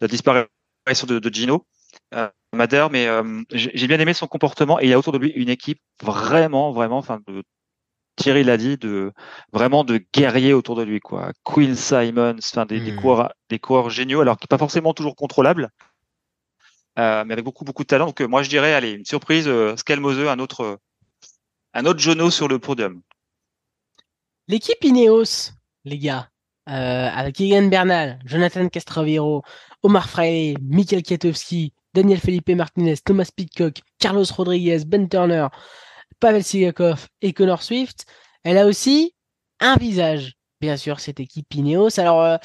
la, disparition de, de Gino. Euh, mais j'ai bien aimé son comportement et il y a autour de lui une équipe vraiment, vraiment, enfin, de, Thierry l'a dit, de vraiment de guerriers autour de lui, quoi. Quinn Simons, enfin des, des, hmm. coureurs, des coureurs géniaux, alors qui pas forcément toujours contrôlables, euh, mais avec beaucoup beaucoup de talent. Donc euh, moi je dirais, allez, une surprise, euh, un autre, un autre genou sur le podium. L'équipe Ineos, les gars, euh, avec Egan Bernal, Jonathan Castroviro, Omar Freire, Michael Kiatowski, Daniel Felipe Martinez, Thomas Pitcock, Carlos Rodriguez, Ben Turner, Pavel Sigakov et Connor Swift, elle a aussi un visage, bien sûr, cette équipe Ineos. Alors, euh,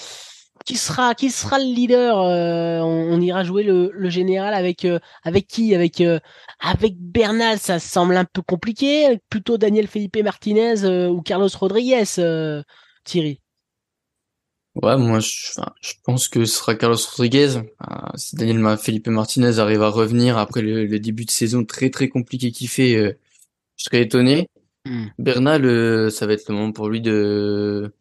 qui sera qui sera le leader euh, on, ira jouer le, général avec euh, avec qui? Avec avec Bernal ça semble un peu compliqué. Plutôt Daniel Felipe Martinez ou Carlos Rodriguez Thierry? Ouais moi je, pense que ce sera Carlos Rodriguez si Daniel Felipe Martinez arrive à revenir après le, le, début de saison très très compliqué qu'il fait je serais étonné. Hmm. Bernal, euh, ça va être le moment pour lui de,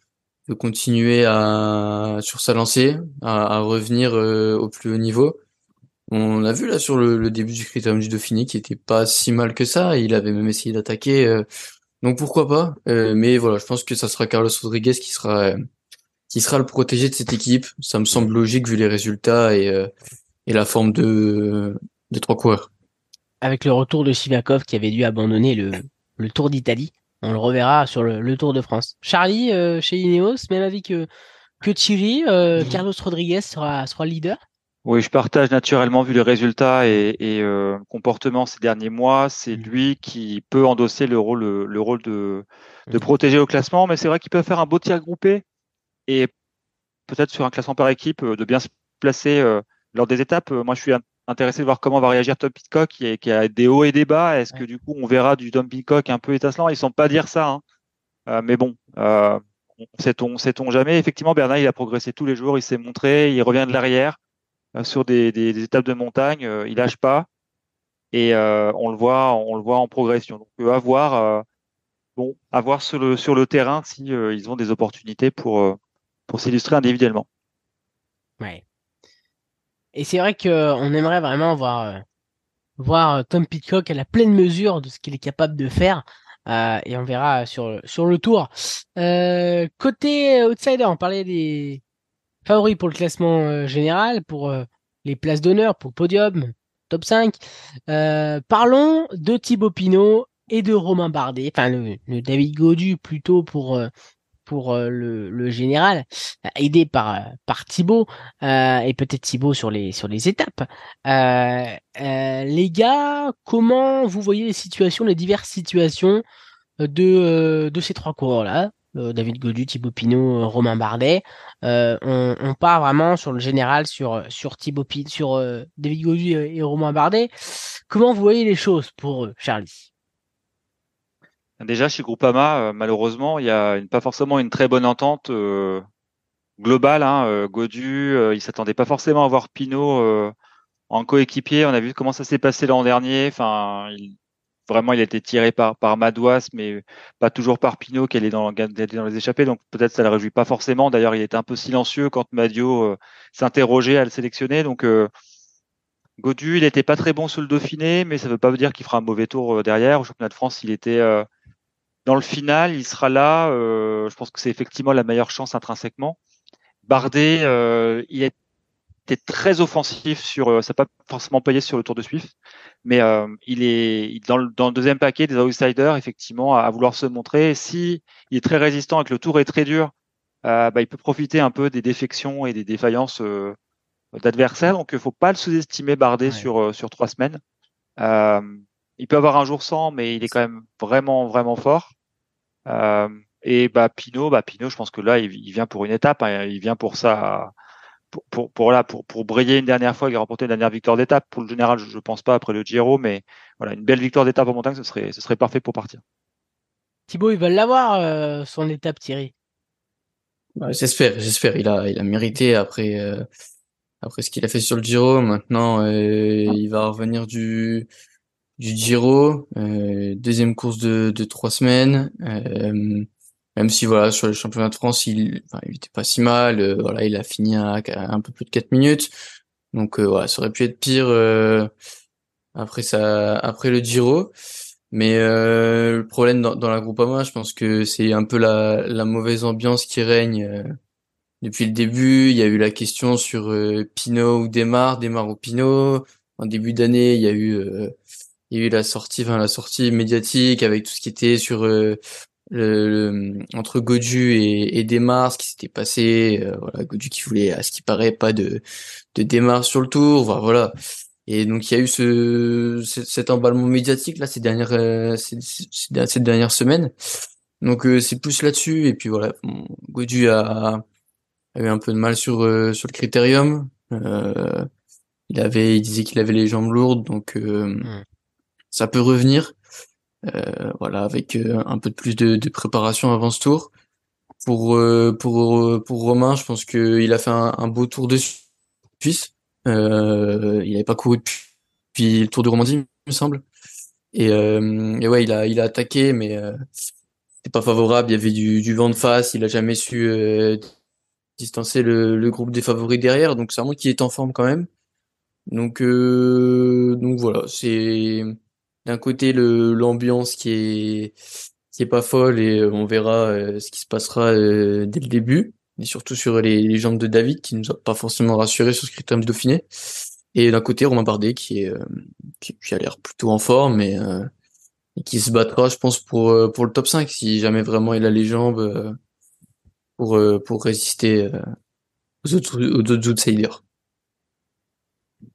de continuer à sur sa lancée, à, revenir euh, au plus haut niveau. On l'a vu là sur le, début du Critérium du Dauphiné qui était pas si mal que ça. Il avait même essayé d'attaquer. Euh, donc pourquoi pas Mais voilà, je pense que ça sera Carlos Rodriguez qui sera qui sera le protégé de cette équipe. Ça me semble logique vu les résultats et, et la forme de des trois coureurs avec le retour de Sivakov qui avait dû abandonner le, le Tour d'Italie. On le reverra sur le, Tour de France. Charlie, euh, chez Ineos, même avis que, que Thierry, euh, Carlos Rodriguez sera, sera leader oui, je partage naturellement vu les résultats et, et euh, comportement ces derniers mois. C'est mm. lui qui peut endosser le rôle, le, rôle de, de mm. protéger au classement, mais c'est vrai qu'il peut faire un beau tir groupé et peut-être sur un classement par équipe de bien se placer lors des étapes. Moi, je suis intéressé de voir comment va réagir Tom Pitcock, qui, qui a des hauts et des bas. Est-ce que du coup, on verra du Tom Pitcock un peu étincelant? Ils ne sont pas dire ça, hein. euh, mais bon, euh, sait-on, sait-on jamais. Effectivement, Bernard, il a progressé tous les jours. Il s'est montré. Il revient de l'arrière euh, sur des, des, étapes de montagne. Euh, il lâche pas et euh, on le voit, on le voit en progression. Donc, à voir, bon, à voir sur le sur le terrain si ils ont des opportunités pour pour s'illustrer individuellement. Ouais. Et c'est vrai qu'on aimerait vraiment voir, euh, voir euh, Tom Pitcock à la pleine mesure de ce qu'il est capable de faire. Euh, et on verra sur, sur le tour. Euh, côté outsider, on parlait des favoris pour le classement général, pour les places d'honneur, pour le podium, top 5. parlons de Thibaut Pinot et de Romain Bardet, enfin le, le David Godu plutôt pour pour euh, le, le, général, aidé par par Thibaut euh, et peut-être Thibaut sur les sur les étapes. Euh, euh, les gars, comment vous voyez les situations, les diverses situations de de ces trois coureurs là, David Godu, Thibaut Pinot, Romain Bardet. On, on, part vraiment sur le général, sur sur Thibaut sur David Godu et Romain Bardet. Comment vous voyez les choses pour eux, Charlie? Déjà, chez Groupama, euh, malheureusement, il y a pas forcément une très bonne entente euh, globale. Hein, euh, Godu, il s'attendait pas forcément à voir Pinot en coéquipier. On a vu comment ça s'est passé l'an dernier. Enfin, il, vraiment, il a été tiré par, par Madouas, mais pas toujours par Pinot, qui est dans, dans les échappées. Donc peut-être ça ne le réjouit pas forcément. D'ailleurs, il était un peu silencieux quand Madio s'interrogeait à le sélectionner. Donc Godu, il n'était pas très bon sur le Dauphiné, mais ça ne veut pas dire qu'il fera un mauvais tour derrière. Au championnat de France, il était dans le final, il sera là. Euh, je pense que c'est effectivement la meilleure chance intrinsèquement. Bardet, euh, il était très offensif sur, euh, ça n'a pas forcément payé sur le Tour de Swift, mais euh, il est dans le, dans le, deuxième paquet des outsiders, effectivement, à, vouloir se montrer. Si il est très résistant et que le Tour est très dur, euh, bah, il peut profiter un peu des défections et des défaillances d'adversaires. Donc, il faut pas le sous-estimer Bardet sur sur trois semaines. Euh, il peut avoir un jour sans, mais il est quand même vraiment, vraiment fort. Euh, et bah Pinot, bah Pinot, je pense que là, il, vient pour une étape. Hein. il vient pour ça, pour, pour, pour là, pour, pour briller une dernière fois, il a remporté une dernière victoire d'étape. Pour le général, je, ne pense pas après le Giro, mais voilà, une belle victoire d'étape en montagne, ce serait, ce serait parfait pour partir. Thibaut, il va l'avoir son étape Thierry. j'espère, j'espère. Il a, il a mérité après, après ce qu'il a fait sur le Giro. Maintenant, il va revenir du, du Giro, deuxième course de, de trois semaines. même si voilà sur le championnat de France, il, enfin, était pas si mal. voilà, il a fini à, un peu plus de 4 minutes. Donc voilà, ça aurait pu être pire après ça, après le Giro. Mais euh, le problème dans, dans la Groupama, je pense que c'est un peu la, la mauvaise ambiance qui règne euh, depuis le début. Il y a eu la question sur euh, Pinot ou Demar, Demar ou Pinot. En début d'année, il y a eu il y a eu la sortie, enfin la sortie médiatique avec tout ce qui était sur le, entre Godu et, et ce qui s'était passé. voilà, Godu qui voulait, à ce qui paraît, pas de de sur le tour. Enfin, voilà. Et donc il y a eu ce, cet emballement médiatique là ces dernières euh, ces, dernières semaines. Donc euh, c'est plus là-dessus et puis voilà, bon, a, a, eu un peu de mal sur euh, sur le critérium. il avait il disait qu'il avait les jambes lourdes donc hmm. Ça peut revenir. voilà avec un peu de plus de, de, préparation avant ce tour. Pour pour pour Romain, je pense qu'il a fait un, un beau tour de Suisse. Euh, il n'avait pas couru depuis, le Tour de Romandie, il me semble. Et, euh, et, ouais, il a, il a attaqué, mais euh, c'était pas favorable. Il y avait du, du vent de face. Il a jamais su euh, distancer le, le, groupe des favoris derrière. Donc c'est un qui est en forme quand même. Donc, euh, donc voilà, c'est d'un côté le l'ambiance qui est qui est pas folle et on verra euh, ce qui se passera dès le début et surtout sur les, les, jambes de David qui nous a pas forcément rassuré sur ce critérium de Dauphiné. Et d'un côté Romain Bardet qui est euh, qui, a l'air plutôt en forme et, euh, qui se battra, je pense, pour euh, pour le top 5 si jamais vraiment il a les jambes pour pour résister aux autres aux autres outsiders.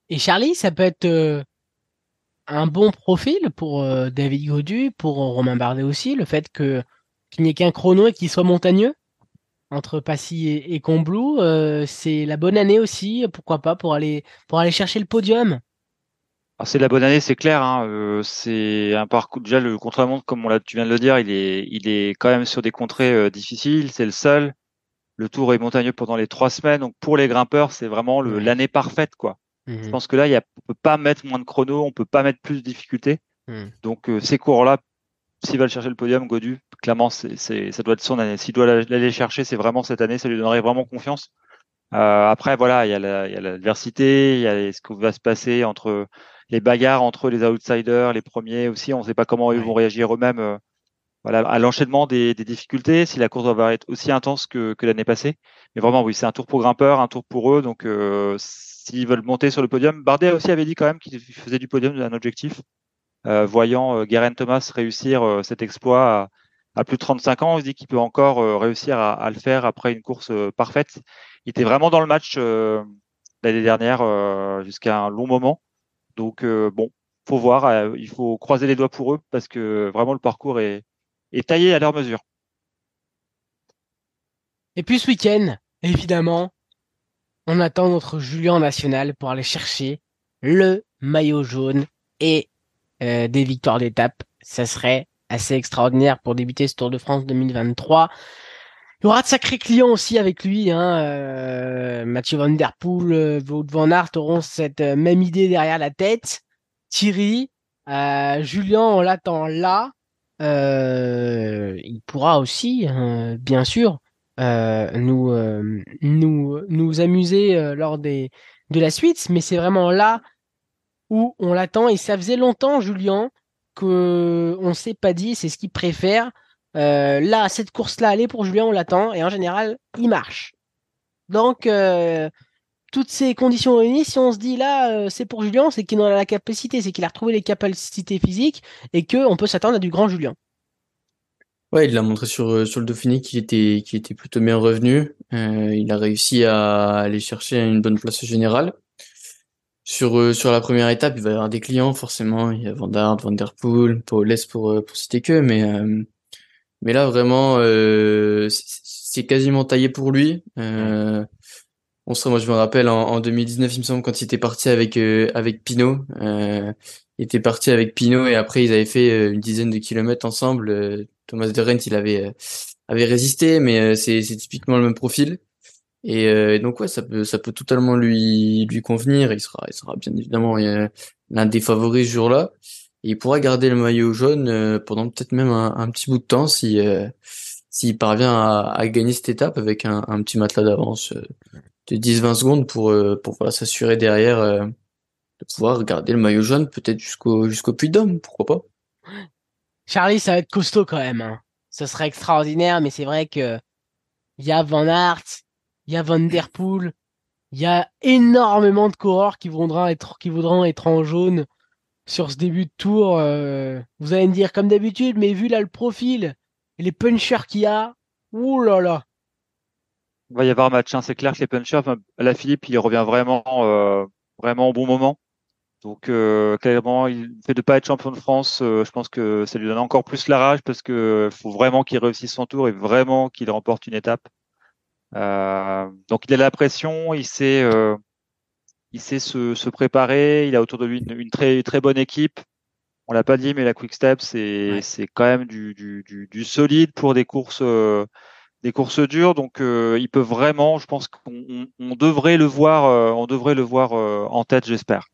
Et Charlie, ça peut être un bon profil pour David Godu, pour Romain Bardet aussi, le fait que qu'il n'y ait qu'un chrono et qu'il soit montagneux entre Passy et, Combloux. Euh, c'est la bonne année aussi, pourquoi pas, pour aller, pour aller chercher le podium. Ah, c'est la bonne année, c'est clair. Hein. Euh, c'est un parcours. Déjà, le contre-la-montre, comme on l'a, tu viens de le dire, il est, il est quand même sur des contrées euh, difficiles. C'est le seul. Le tour est montagneux pendant les trois semaines. Donc, pour les grimpeurs, c'est vraiment l'année parfaite, quoi. Je mmh pense que là, y a, on peut pas mettre moins de chrono, on peut pas mettre plus de difficultés. Mmh. Donc, ces cours-là s'il va le chercher le podium, Godu, clairement, c'est, ça doit être son année. S'il doit l'aller chercher, c'est vraiment cette année, ça lui donnerait vraiment confiance. Euh, après, voilà, il y a l'adversité, il y a ce qui va se passer entre les bagarres entre les outsiders, les premiers aussi. On ne sait pas comment ils vont réagir eux-mêmes. Euh, voilà, à l'enchaînement des, difficultés, si la course va être aussi intense que, l'année passée. Mais vraiment, oui, c'est un tour pour grimpeur, un tour pour eux. Donc, euh, s'ils veulent monter sur le podium, Bardet aussi avait dit quand même qu'il faisait du podium un objectif. Euh, voyant euh, Guerin Thomas réussir euh, cet exploit à, plus de 35 ans, on se dit qu'il peut encore réussir à, le faire après une course parfaite. Il était vraiment dans le match l'année dernière jusqu'à un long moment. Donc bon, faut voir, il faut croiser les doigts pour eux parce que vraiment le parcours est, est taillé à leur mesure. Et puis ce week-end, évidemment, on attend notre Julien national pour aller chercher le maillot jaune et euh, des victoires d'étape. Ça serait assez extraordinaire pour débuter ce Tour de France 2023. Il y aura de sacrés clients aussi avec lui. Hein. Euh, Mathieu Van Der Poel, euh, Wout Van Aert auront cette même idée derrière la tête. Thierry, Julien, on l'attend là. il pourra aussi, bien sûr, nous, nous, nous amuser lors des, de la suite. Mais c'est vraiment là où on l'attend et ça faisait longtemps, Julien, que on s'est pas dit, c'est ce qu'il préfère. Euh, là, cette course-là, allez pour Julien, on l'attend et en général, il marche. Donc, euh, toutes ces conditions réunies, si on se dit là, euh, c'est pour Julien, c'est qu'il en a la capacité, c'est qu'il a retrouvé les capacités physiques et que on peut s'attendre à du grand Julien. Ouais, il l'a montré sur sur le Dauphiné qu'il était qu'il était plutôt bien revenu. il a réussi à aller chercher une bonne place générale. Sur, euh, sur la première étape, il va y avoir des clients, forcément. Il y a Van Van Der Poel, Paul pour, euh, pour citer que, mais, euh, mais là, vraiment, c'est quasiment taillé pour lui. on se, moi, je me rappelle, en, en, 2019, il me semble, quand il était parti avec, avec Pinot. il était parti avec Pinot et après, ils avaient fait une dizaine de kilomètres ensemble Thomas de Rent, il avait avait résisté, mais c'est c'est typiquement le même profil. Et donc ouais, ça peut ça peut totalement lui lui convenir. Il sera il sera bien évidemment l'un des favoris ce jour-là. il pourra garder le maillot jaune pendant peut-être même un, un, petit bout de temps si s'il parvient à, à, gagner cette étape avec un, un petit matelas d'avance de 10-20 secondes pour pour voilà, s'assurer derrière de pouvoir garder le maillot jaune peut-être jusqu'au jusqu'au puy d'homme, pourquoi pas. Charlie, ça va être costaud quand même. Hein. Ce serait extraordinaire, mais c'est vrai que il y a Van Aert, il y a Van Der Poel, il y a énormément de coureurs qui voudront être qui voudront être en jaune sur ce début de tour. Euh, vous allez me dire comme d'habitude, mais vu là le profil et les punchers qu'il y a, là. Il va y avoir un match, hein. c'est clair que les punchers, la Philippe, il revient vraiment, euh, vraiment au bon moment. Donc euh, clairement, il fait de pas être champion de France, euh, je pense que ça lui donne encore plus la rage parce que faut vraiment qu'il réussisse son tour et vraiment qu'il remporte une étape. Euh, donc il a la pression, il sait, euh, il sait se, se, préparer, il a autour de lui une, très très bonne équipe. On l'a pas dit, mais la Quick Step c'est c'est quand même du, du, du, du, solide pour des courses euh, des courses dures. Donc il peut vraiment, je pense qu'on on devrait le voir, on devrait le voir en tête, j'espère.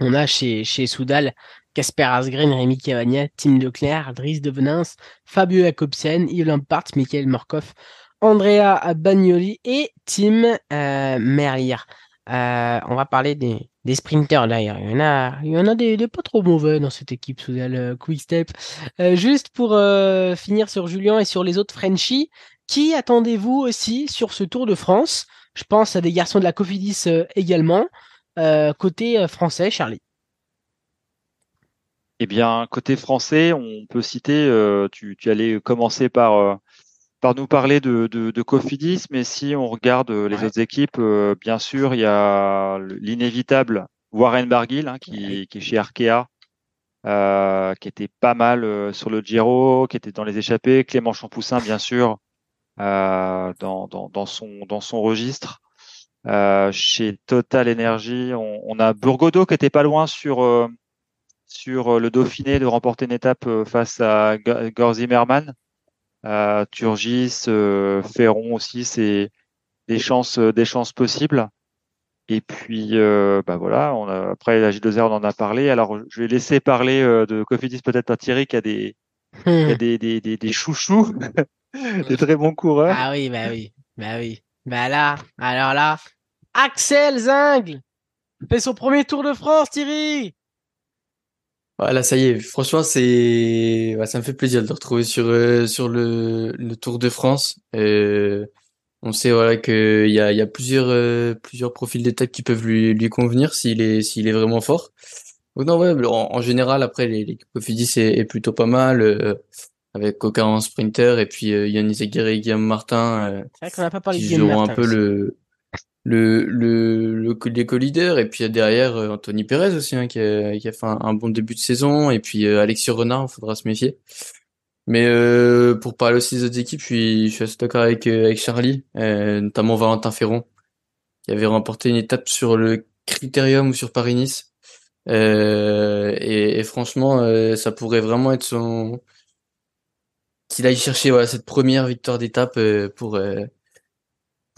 On a chez, chez Soudal Casper Asgren, Rémi Cavagna, Tim Leclerc, Dries Devenins, Fabio Jacobsen, Yves Lampart, Michael Morkov, Andrea Bagnoli et Tim euh, Merlier. Euh, on va parler des, des sprinters d'ailleurs. Il y en a, il y en a des, des, pas trop mauvais dans cette équipe Soudal euh, Quick Step. Euh, juste pour euh, finir sur Julien et sur les autres Frenchies, qui attendez-vous aussi sur ce Tour de France? Je pense à des garçons de la Cofidis également. Euh, côté euh, français, Charlie. Eh bien, côté français, on peut citer, euh, tu, tu, allais commencer par, par nous parler de, de, de, Cofidis, mais si on regarde les autres équipes, bien sûr, il y a l'inévitable Warren Barguil, hein, qui, qui, est chez Arkea, euh, qui était pas mal sur le Giro, qui était dans les échappées, Clément Champoussin, bien sûr, dans, dans, dans, son, dans son registre. Euh, chez Total Energy, on, on, a Burgodo qui était pas loin sur euh, sur euh, le Dauphiné de remporter une étape face à Gore Zimmerman. Turgis, Ferron aussi, c'est des chances des chances possibles. Et puis, euh, bah voilà, on a, après la J2R, on en a parlé. Alors, je vais laisser parler de Cofidis peut-être à Thierry qui a des, qui a des, des, des, des, chouchous, des très bons coureurs. Ah oui, bah oui, bah oui. Bah là, alors là, Axel Zingle fait son premier Tour de France, Thierry. Voilà, ça y est. Franchement, c'est, ça me fait plaisir de le retrouver sur euh, sur le, Tour de France. Euh, on sait voilà que il y a, plusieurs euh, plusieurs profils d'étape qui peuvent lui lui convenir s'il est est vraiment fort. Non ouais, en, général après l'équipe Cofidis est, est plutôt pas mal avec Coca en sprinter et puis Yannis Aguirre et Guillaume Martin. Qu'on pas parlé de Guillaume Martin. un peu le le, le, le, les co-leaders et puis derrière euh, Anthony Perez aussi hein, qui, a, qui a fait un, bon début de saison et puis euh, Alexis Renard il faudra se méfier mais euh, pour parler aussi des autres équipes je suis, je suis assez d'accord avec, euh, avec Charlie notamment Valentin Ferron qui avait remporté une étape sur le Critérium ou sur Paris-Nice et, et, franchement ça pourrait vraiment être son qu'il aille chercher voilà, cette première victoire d'étape pour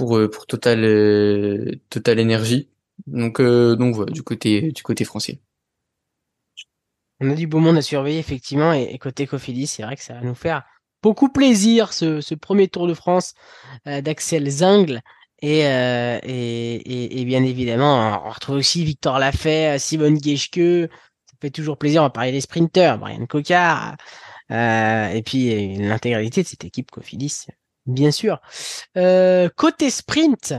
pour euh, pour Total euh, Total Énergie. Donc euh, donc voilà du côté du côté français. On a du beau monde à surveiller effectivement et, côté Cofidis, c'est vrai que ça va nous faire beaucoup plaisir ce, ce premier Tour de France d'Axel Zingle. Et, euh, et, et, et, bien évidemment, on retrouve aussi Victor Lafay, Simone Geschke. Ça fait toujours plaisir. On va parler des sprinteurs, Brian Cocard. Euh, et puis l'intégralité de cette équipe Cofidis, bien sûr. Euh, côté sprint,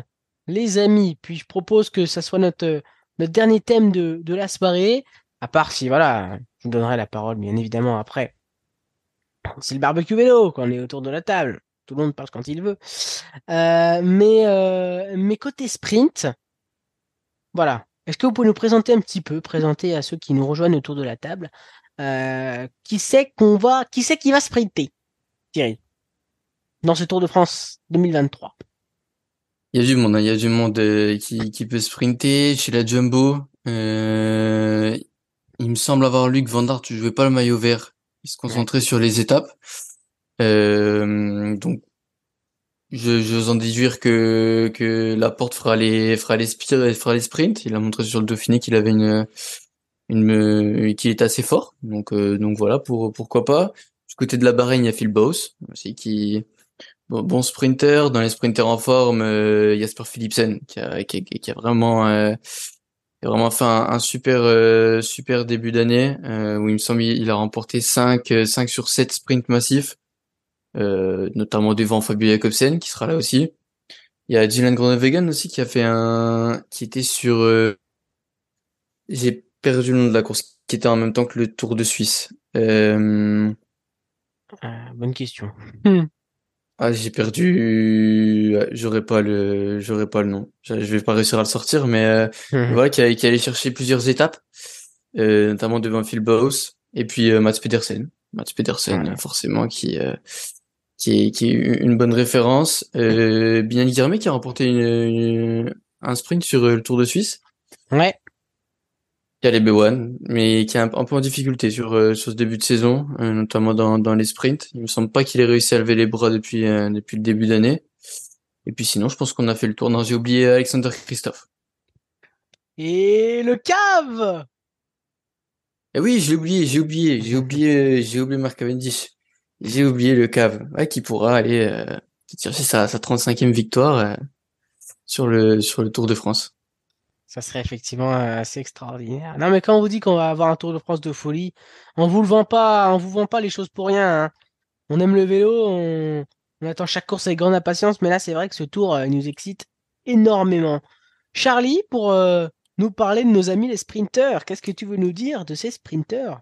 les amis, puis je propose que ça soit notre, notre dernier thème de, de la soirée. À part si, voilà, je vous donnerai la parole, bien évidemment, après. C'est le barbecue vélo, quand on est autour de la table. Tout le monde parle quand il veut. Euh, mais, mais côté sprint, voilà. Est-ce que vous pouvez nous présenter un petit peu, présenter à ceux qui nous rejoignent autour de la table, euh, qui sait qu'on va, qui sait qui va sprinter, Thierry dans ce Tour de France 2023 Il y a du monde, hein. il y a du monde euh, qui, qui peut sprinter chez la Jumbo. Euh, il me semble avoir lu que Van tu jouais pas le maillot vert Il se concentrait sur les étapes. Euh, donc, je, je en déduire que que Laporte fera les fera les fera les sprints. Il a montré sur le Dauphiné qu'il avait une une qu'il est assez fort. Donc euh, donc voilà pour pourquoi pas. Du côté de la Bahreïn, il y a Phil Bowes aussi qui bon, bon sprinter. Dans les sprinters en forme, euh, Jasper Philipsen qui a qui, qui a vraiment euh, a vraiment fait un, super euh, super début d'année euh, où il me semble il a remporté 5 5 sur 7 sprints massifs euh, notamment devant Fabio Jacobsen qui sera là aussi. Il y a Dylan Groenewegen aussi qui a fait un qui était sur j'ai perdu le nom de la course qui était en même temps que le Tour de Suisse. bonne question. Hmm. Ah, j'ai perdu. J'aurais pas le, j'aurais pas le nom. Je vais pas réussir à le sortir, mais euh, mhm. voilà, qui, allait chercher plusieurs étapes, euh, notamment devant Phil Bowes et puis euh, Mats Pedersen. Mats Pedersen, forcément, qui qui est qui est une bonne référence. Euh, Guillermet qui a remporté une, un sprint sur le Tour de Suisse. Ouais y a les B1, mais qui est un, peu en difficulté sur, euh, sur ce début de saison, euh, notamment dans, dans les sprints. Il me semble pas qu'il ait réussi à lever les bras depuis, euh, depuis le début d'année. Et puis sinon, je pense qu'on a fait le tour. Non, j'ai oublié Alexander Christophe. Et le cave Eh oui, j'ai oublié, j'ai oublié, j'ai oublié, j'ai oublié Mark Cavendish. J'ai oublié le cave, ouais, qui pourra aller euh, chercher sa, sa 35e victoire sur le sur le Tour de France. Ça serait effectivement euh, assez extraordinaire. Non, mais quand on vous dit qu'on va avoir un Tour de France de folie, on vous le vend pas, on vous vend pas les choses pour rien. Hein. On aime le vélo, on... attend chaque course avec grande impatience, mais là, c'est vrai que ce tour euh, nous excite énormément. Charlie, pour euh, nous parler de nos amis les sprinteurs, qu'est-ce que tu veux nous dire de ces sprinteurs?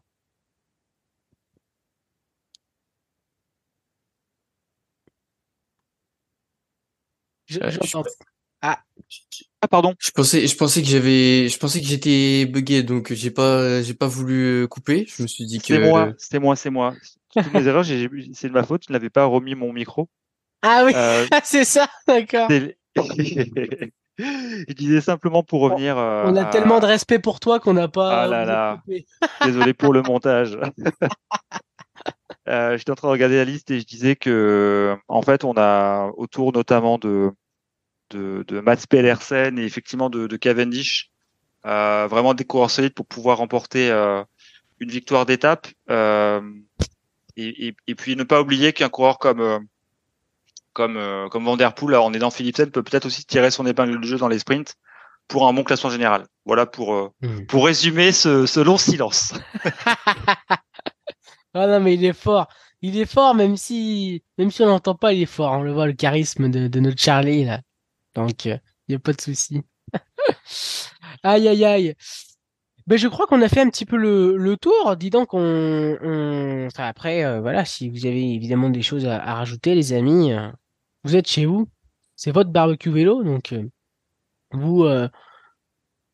Je, Ah, ah pardon. Je pensais, je pensais que j'avais, je pensais que j'étais bugué, donc j'ai pas, j'ai pas voulu euh, couper. Je me suis dit que. C'est moi, c'est moi, c'est moi. Toutes mes erreurs, c'est de ma faute. Je n'avais pas remis mon micro. Ah oui, euh, c'est ça, d'accord. je disais simplement pour revenir. on a tellement de respect pour toi qu'on n'a pas. Ah là là. Désolé pour le montage. euh, J'étais en train de regarder la liste et je disais que, en fait, on a autour notamment de de, de Mats Pedersen et effectivement de, de Cavendish. Euh, vraiment des coureurs solides pour pouvoir remporter euh, une victoire d'étape. Euh, et, et, et, puis ne pas oublier qu'un coureur comme euh, comme euh, comme Van Der Poel en aidant Philipsen peut peut-être aussi tirer son épingle de jeu dans les sprints pour un bon classement général. Voilà pour mmh. pour résumer ce, ce long silence. ah non mais il est fort. Il est fort même si même si on n'entend pas, il est fort. On le voit le charisme de, de notre Charlie là. Donc, il euh, n'y a pas de souci. aïe, aïe, aïe. Ben, je crois qu'on a fait un petit peu le, le tour. Dis donc, on, après, euh, voilà, si vous avez évidemment des choses à, rajouter, les amis, euh, vous êtes chez vous. C'est votre barbecue vélo, donc vous,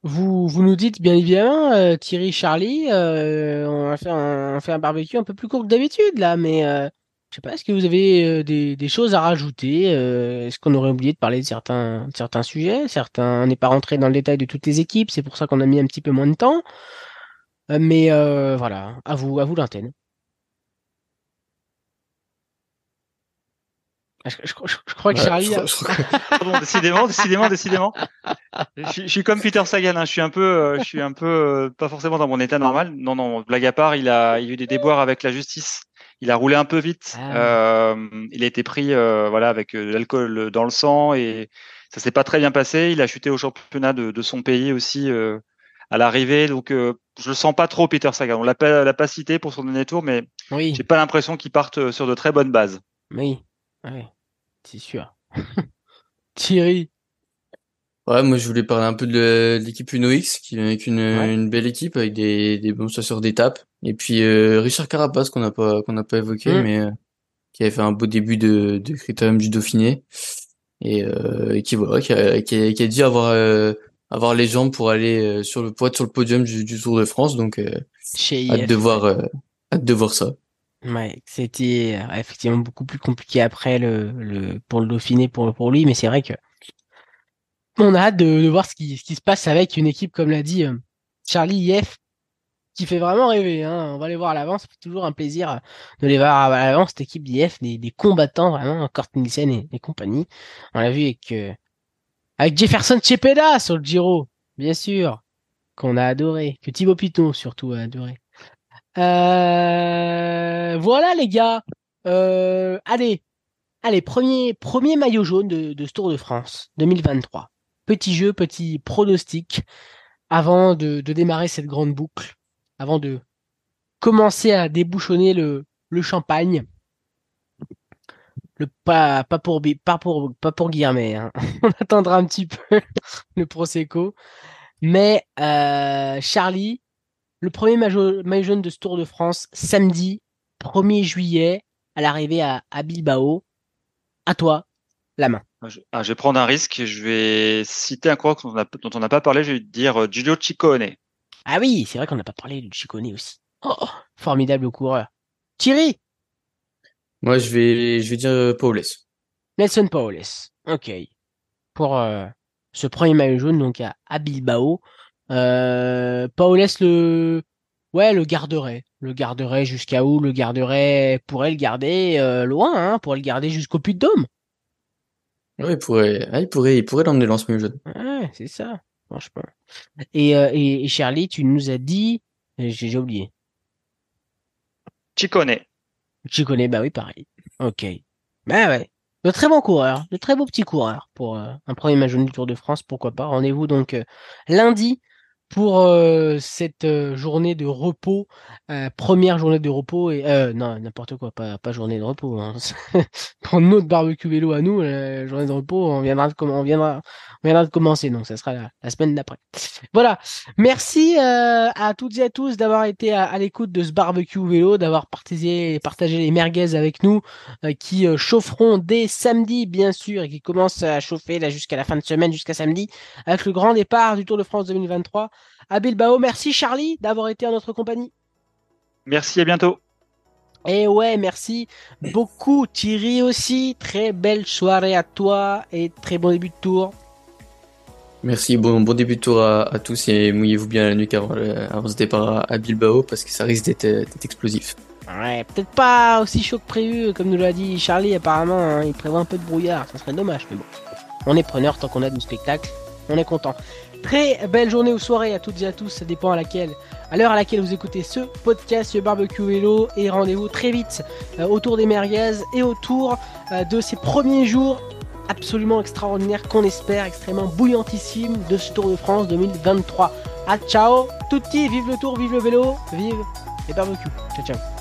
vous, vous nous dites bien évidemment, Thierry, Charlie, on va faire on fait un barbecue un peu plus court que d'habitude là, mais je sais pas, est-ce que vous avez euh, des, des, choses à rajouter euh, Est-ce qu'on aurait oublié de parler de certains, certains sujets? Certains, on n'est pas rentré dans le détail de toutes les équipes, c'est pour ça qu'on a mis un petit peu moins de temps. Euh, mais voilà, à vous, à vous l'antenne. Je, crois que Charlie. Pardon, décidément, décidément, décidément. Je, suis comme Peter Sagan. Hein. Je suis un peu, je suis un peu pas forcément dans mon état normal. Non, non. Blague à part, il a, il a eu des déboires avec la justice il a roulé un peu vite. Ah. Euh, il a été pris euh, voilà avec euh, de l'alcool dans le sang et ça s'est pas très bien passé. Il a chuté au championnat de, son pays aussi à l'arrivée. Donc je le sens pas trop Peter Sagan. On l'a pas, l'a pas cité pour son dernier tour, mais oui. j'ai pas l'impression qu'il parte sur de très bonnes bases. Oui, oui, c'est sûr. Thierry. Ouais, moi je voulais parler un peu de l'équipe Uno X, qui est une, une belle équipe avec des, des bons chasseurs d'étapes. Et puis euh, Richard Carapace qu'on n'a pas qu'on n'a pas évoqué, mm. mais euh, qui avait fait un beau début de, de critérium du Dauphiné et, euh, qui voilà, qui a, qui a, qui a dit avoir euh, avoir les jambes pour aller sur le poids sur le podium du, du, Tour de France. Donc Chez hâte de voir hâte de voir ça. Ouais, c'était effectivement beaucoup plus compliqué après le, le pour le Dauphiné pour pour lui, mais c'est vrai que on a hâte de, voir ce qui, ce qui se passe avec une équipe, comme l'a dit euh, Charlie IF, qui fait vraiment rêver. Hein. On va les voir à l'avance. C'est toujours un plaisir de les voir à l'avance, cette équipe d'IF, des, combattants vraiment, Kurt Nielsen et, et compagnie. On l'a vu avec, euh, avec Jefferson Cepeda sur le Giro, bien sûr, qu'on a adoré, que Thibaut Piton surtout a adoré. Euh, voilà les gars. Euh, allez, allez, premier, premier maillot jaune de, de ce Tour de France 2023. Petit jeu, petit pronostic avant de démarrer cette grande boucle avant de commencer à débouchonner le, champagne. Le, pas, pas, pour, pas, pour, pas pour. Hein. On attendra un petit peu le Prosecco. Mais euh, Charlie, le premier maillot jaune de ce Tour de France, samedi 1er juillet, à l'arrivée à, Bilbao. À toi, la main. Ah, je, ah, je, vais prendre un risque. Je vais citer un coureur dont on n'a pas parlé. Je vais dire euh, Giulio Ciccone. Ah oui, c'est vrai qu'on n'a pas parlé de Chicone aussi. Oh, formidable coureur. Thierry Moi, je vais, je vais dire euh, Paules. Nelson Paules. Ok. Pour euh, ce premier maillot jaune, donc à, à Bilbao. Euh, Paules le, ouais, le garderait. Le garderait jusqu'à où? Le garderait, pourrait le garder euh, loin, hein, pourrait le garder jusqu'au puits de Dôme. Oui, il pourrait, il pourrait, il pourrait l'emmener dans ce maillot jaune. Ouais, c'est ça. Et, euh, et, et, Charlie, tu nous as dit, j'ai oublié. Chicone. Chicone, bah oui, pareil. Ok. Bah ouais. De très bons coureurs, de très beaux petits coureurs pour euh, un premier match du Tour de France, pourquoi pas. Rendez-vous donc euh, lundi pour euh, cette euh, journée de repos, euh, première journée de repos et non n'importe quoi, pas, pas journée de repos. Hein. pour notre barbecue vélo à nous, la journée de repos, on viendra de on viendra, on viendra de commencer, donc ça sera la, semaine d'après. Voilà, merci à toutes et à tous d'avoir été à, à l'écoute de ce barbecue vélo, d'avoir partagé, partagé les merguez avec nous, qui chaufferont dès samedi bien sûr et qui commencent à chauffer là jusqu'à la fin de semaine, jusqu'à samedi, avec le grand départ du Tour de France 2023 à Bilbao. Merci Charlie d'avoir été en notre compagnie. Merci, à bientôt. Et ouais, merci beaucoup Thierry aussi. Très belle soirée à toi et très bon début de tour. Merci, bon, bon début de tour à, à tous et mouillez-vous bien la nuit avant, avant ce départ à Bilbao parce que ça risque d'être explosif. Ouais, peut-être pas aussi chaud que prévu, comme nous l'a dit Charlie, apparemment, hein, il prévoit un peu de brouillard, ça serait dommage, mais bon. On est preneur tant qu'on a du spectacle, on est content. Très belle journée ou soirée à toutes et à tous, ça dépend à laquelle, à l'heure à laquelle vous écoutez ce podcast, ce barbecue vélo, et rendez-vous très vite euh, autour des merguez et autour euh, de ces premiers jours absolument extraordinaires qu'on espère, extrêmement bouillantissimes de ce Tour de France 2023. A ciao tutti, vive le tour, vive le vélo, vive les barbecues. Ciao ciao.